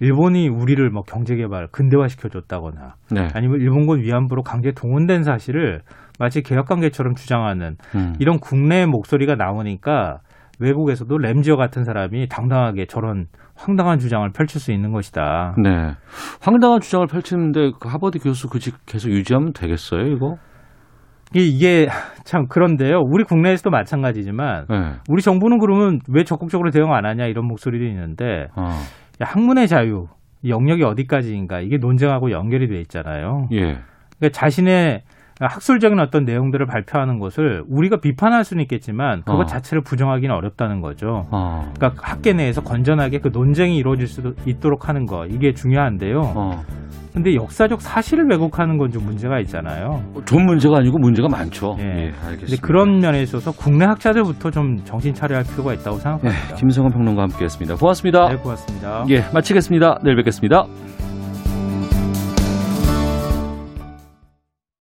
K: 일본이 우리를 뭐 경제개발 근대화시켜줬다거나
A: 네.
K: 아니면 일본군 위안부로 강제 동원된 사실을 마치 개혁관계처럼 주장하는
A: 음.
K: 이런 국내 목소리가 나오니까 외국에서도 램지어 같은 사람이 당당하게 저런 황당한 주장을 펼칠 수 있는 것이다.
A: 네. 황당한 주장을 펼치는데 그 하버드 교수 그 직 계속 유지하면 되겠어요, 이거?
K: 이게, 참 그런데요. 우리 국내에서도 마찬가지지만
A: 네.
K: 우리 정부는 그러면 왜 적극적으로 대응 안 하냐 이런 목소리도 있는데
A: 어.
K: 야, 학문의 자유 이 영역이 어디까지인가 이게 논쟁하고 연결이 돼 있잖아요.
A: 예.
K: 그러니까 자신의 학술적인 어떤 내용들을 발표하는 것을 우리가 비판할 수는 있겠지만 그것
A: 어.
K: 자체를 부정하기는 어렵다는 거죠.
A: 어.
K: 그러니까 학계 내에서 건전하게 그 논쟁이 이루어질 수 있도록 하는 거 이게 중요한데요.
A: 어.
K: 근데 역사적 사실을 왜곡하는 건 좀 문제가 있잖아요.
A: 좀 문제가 아니고 문제가 많죠.
K: 예.
A: 예,
K: 근데
A: 알겠습니다.
K: 그런 면에 있어서 국내 학자들부터 좀 정신 차려야 할 필요가 있다고
A: 예,
K: 생각합니다.
A: 김성원 평론가 함께했습니다. 고맙습니다.
K: 네, 고맙습니다.
A: 예, 마치겠습니다. 내일 뵙겠습니다.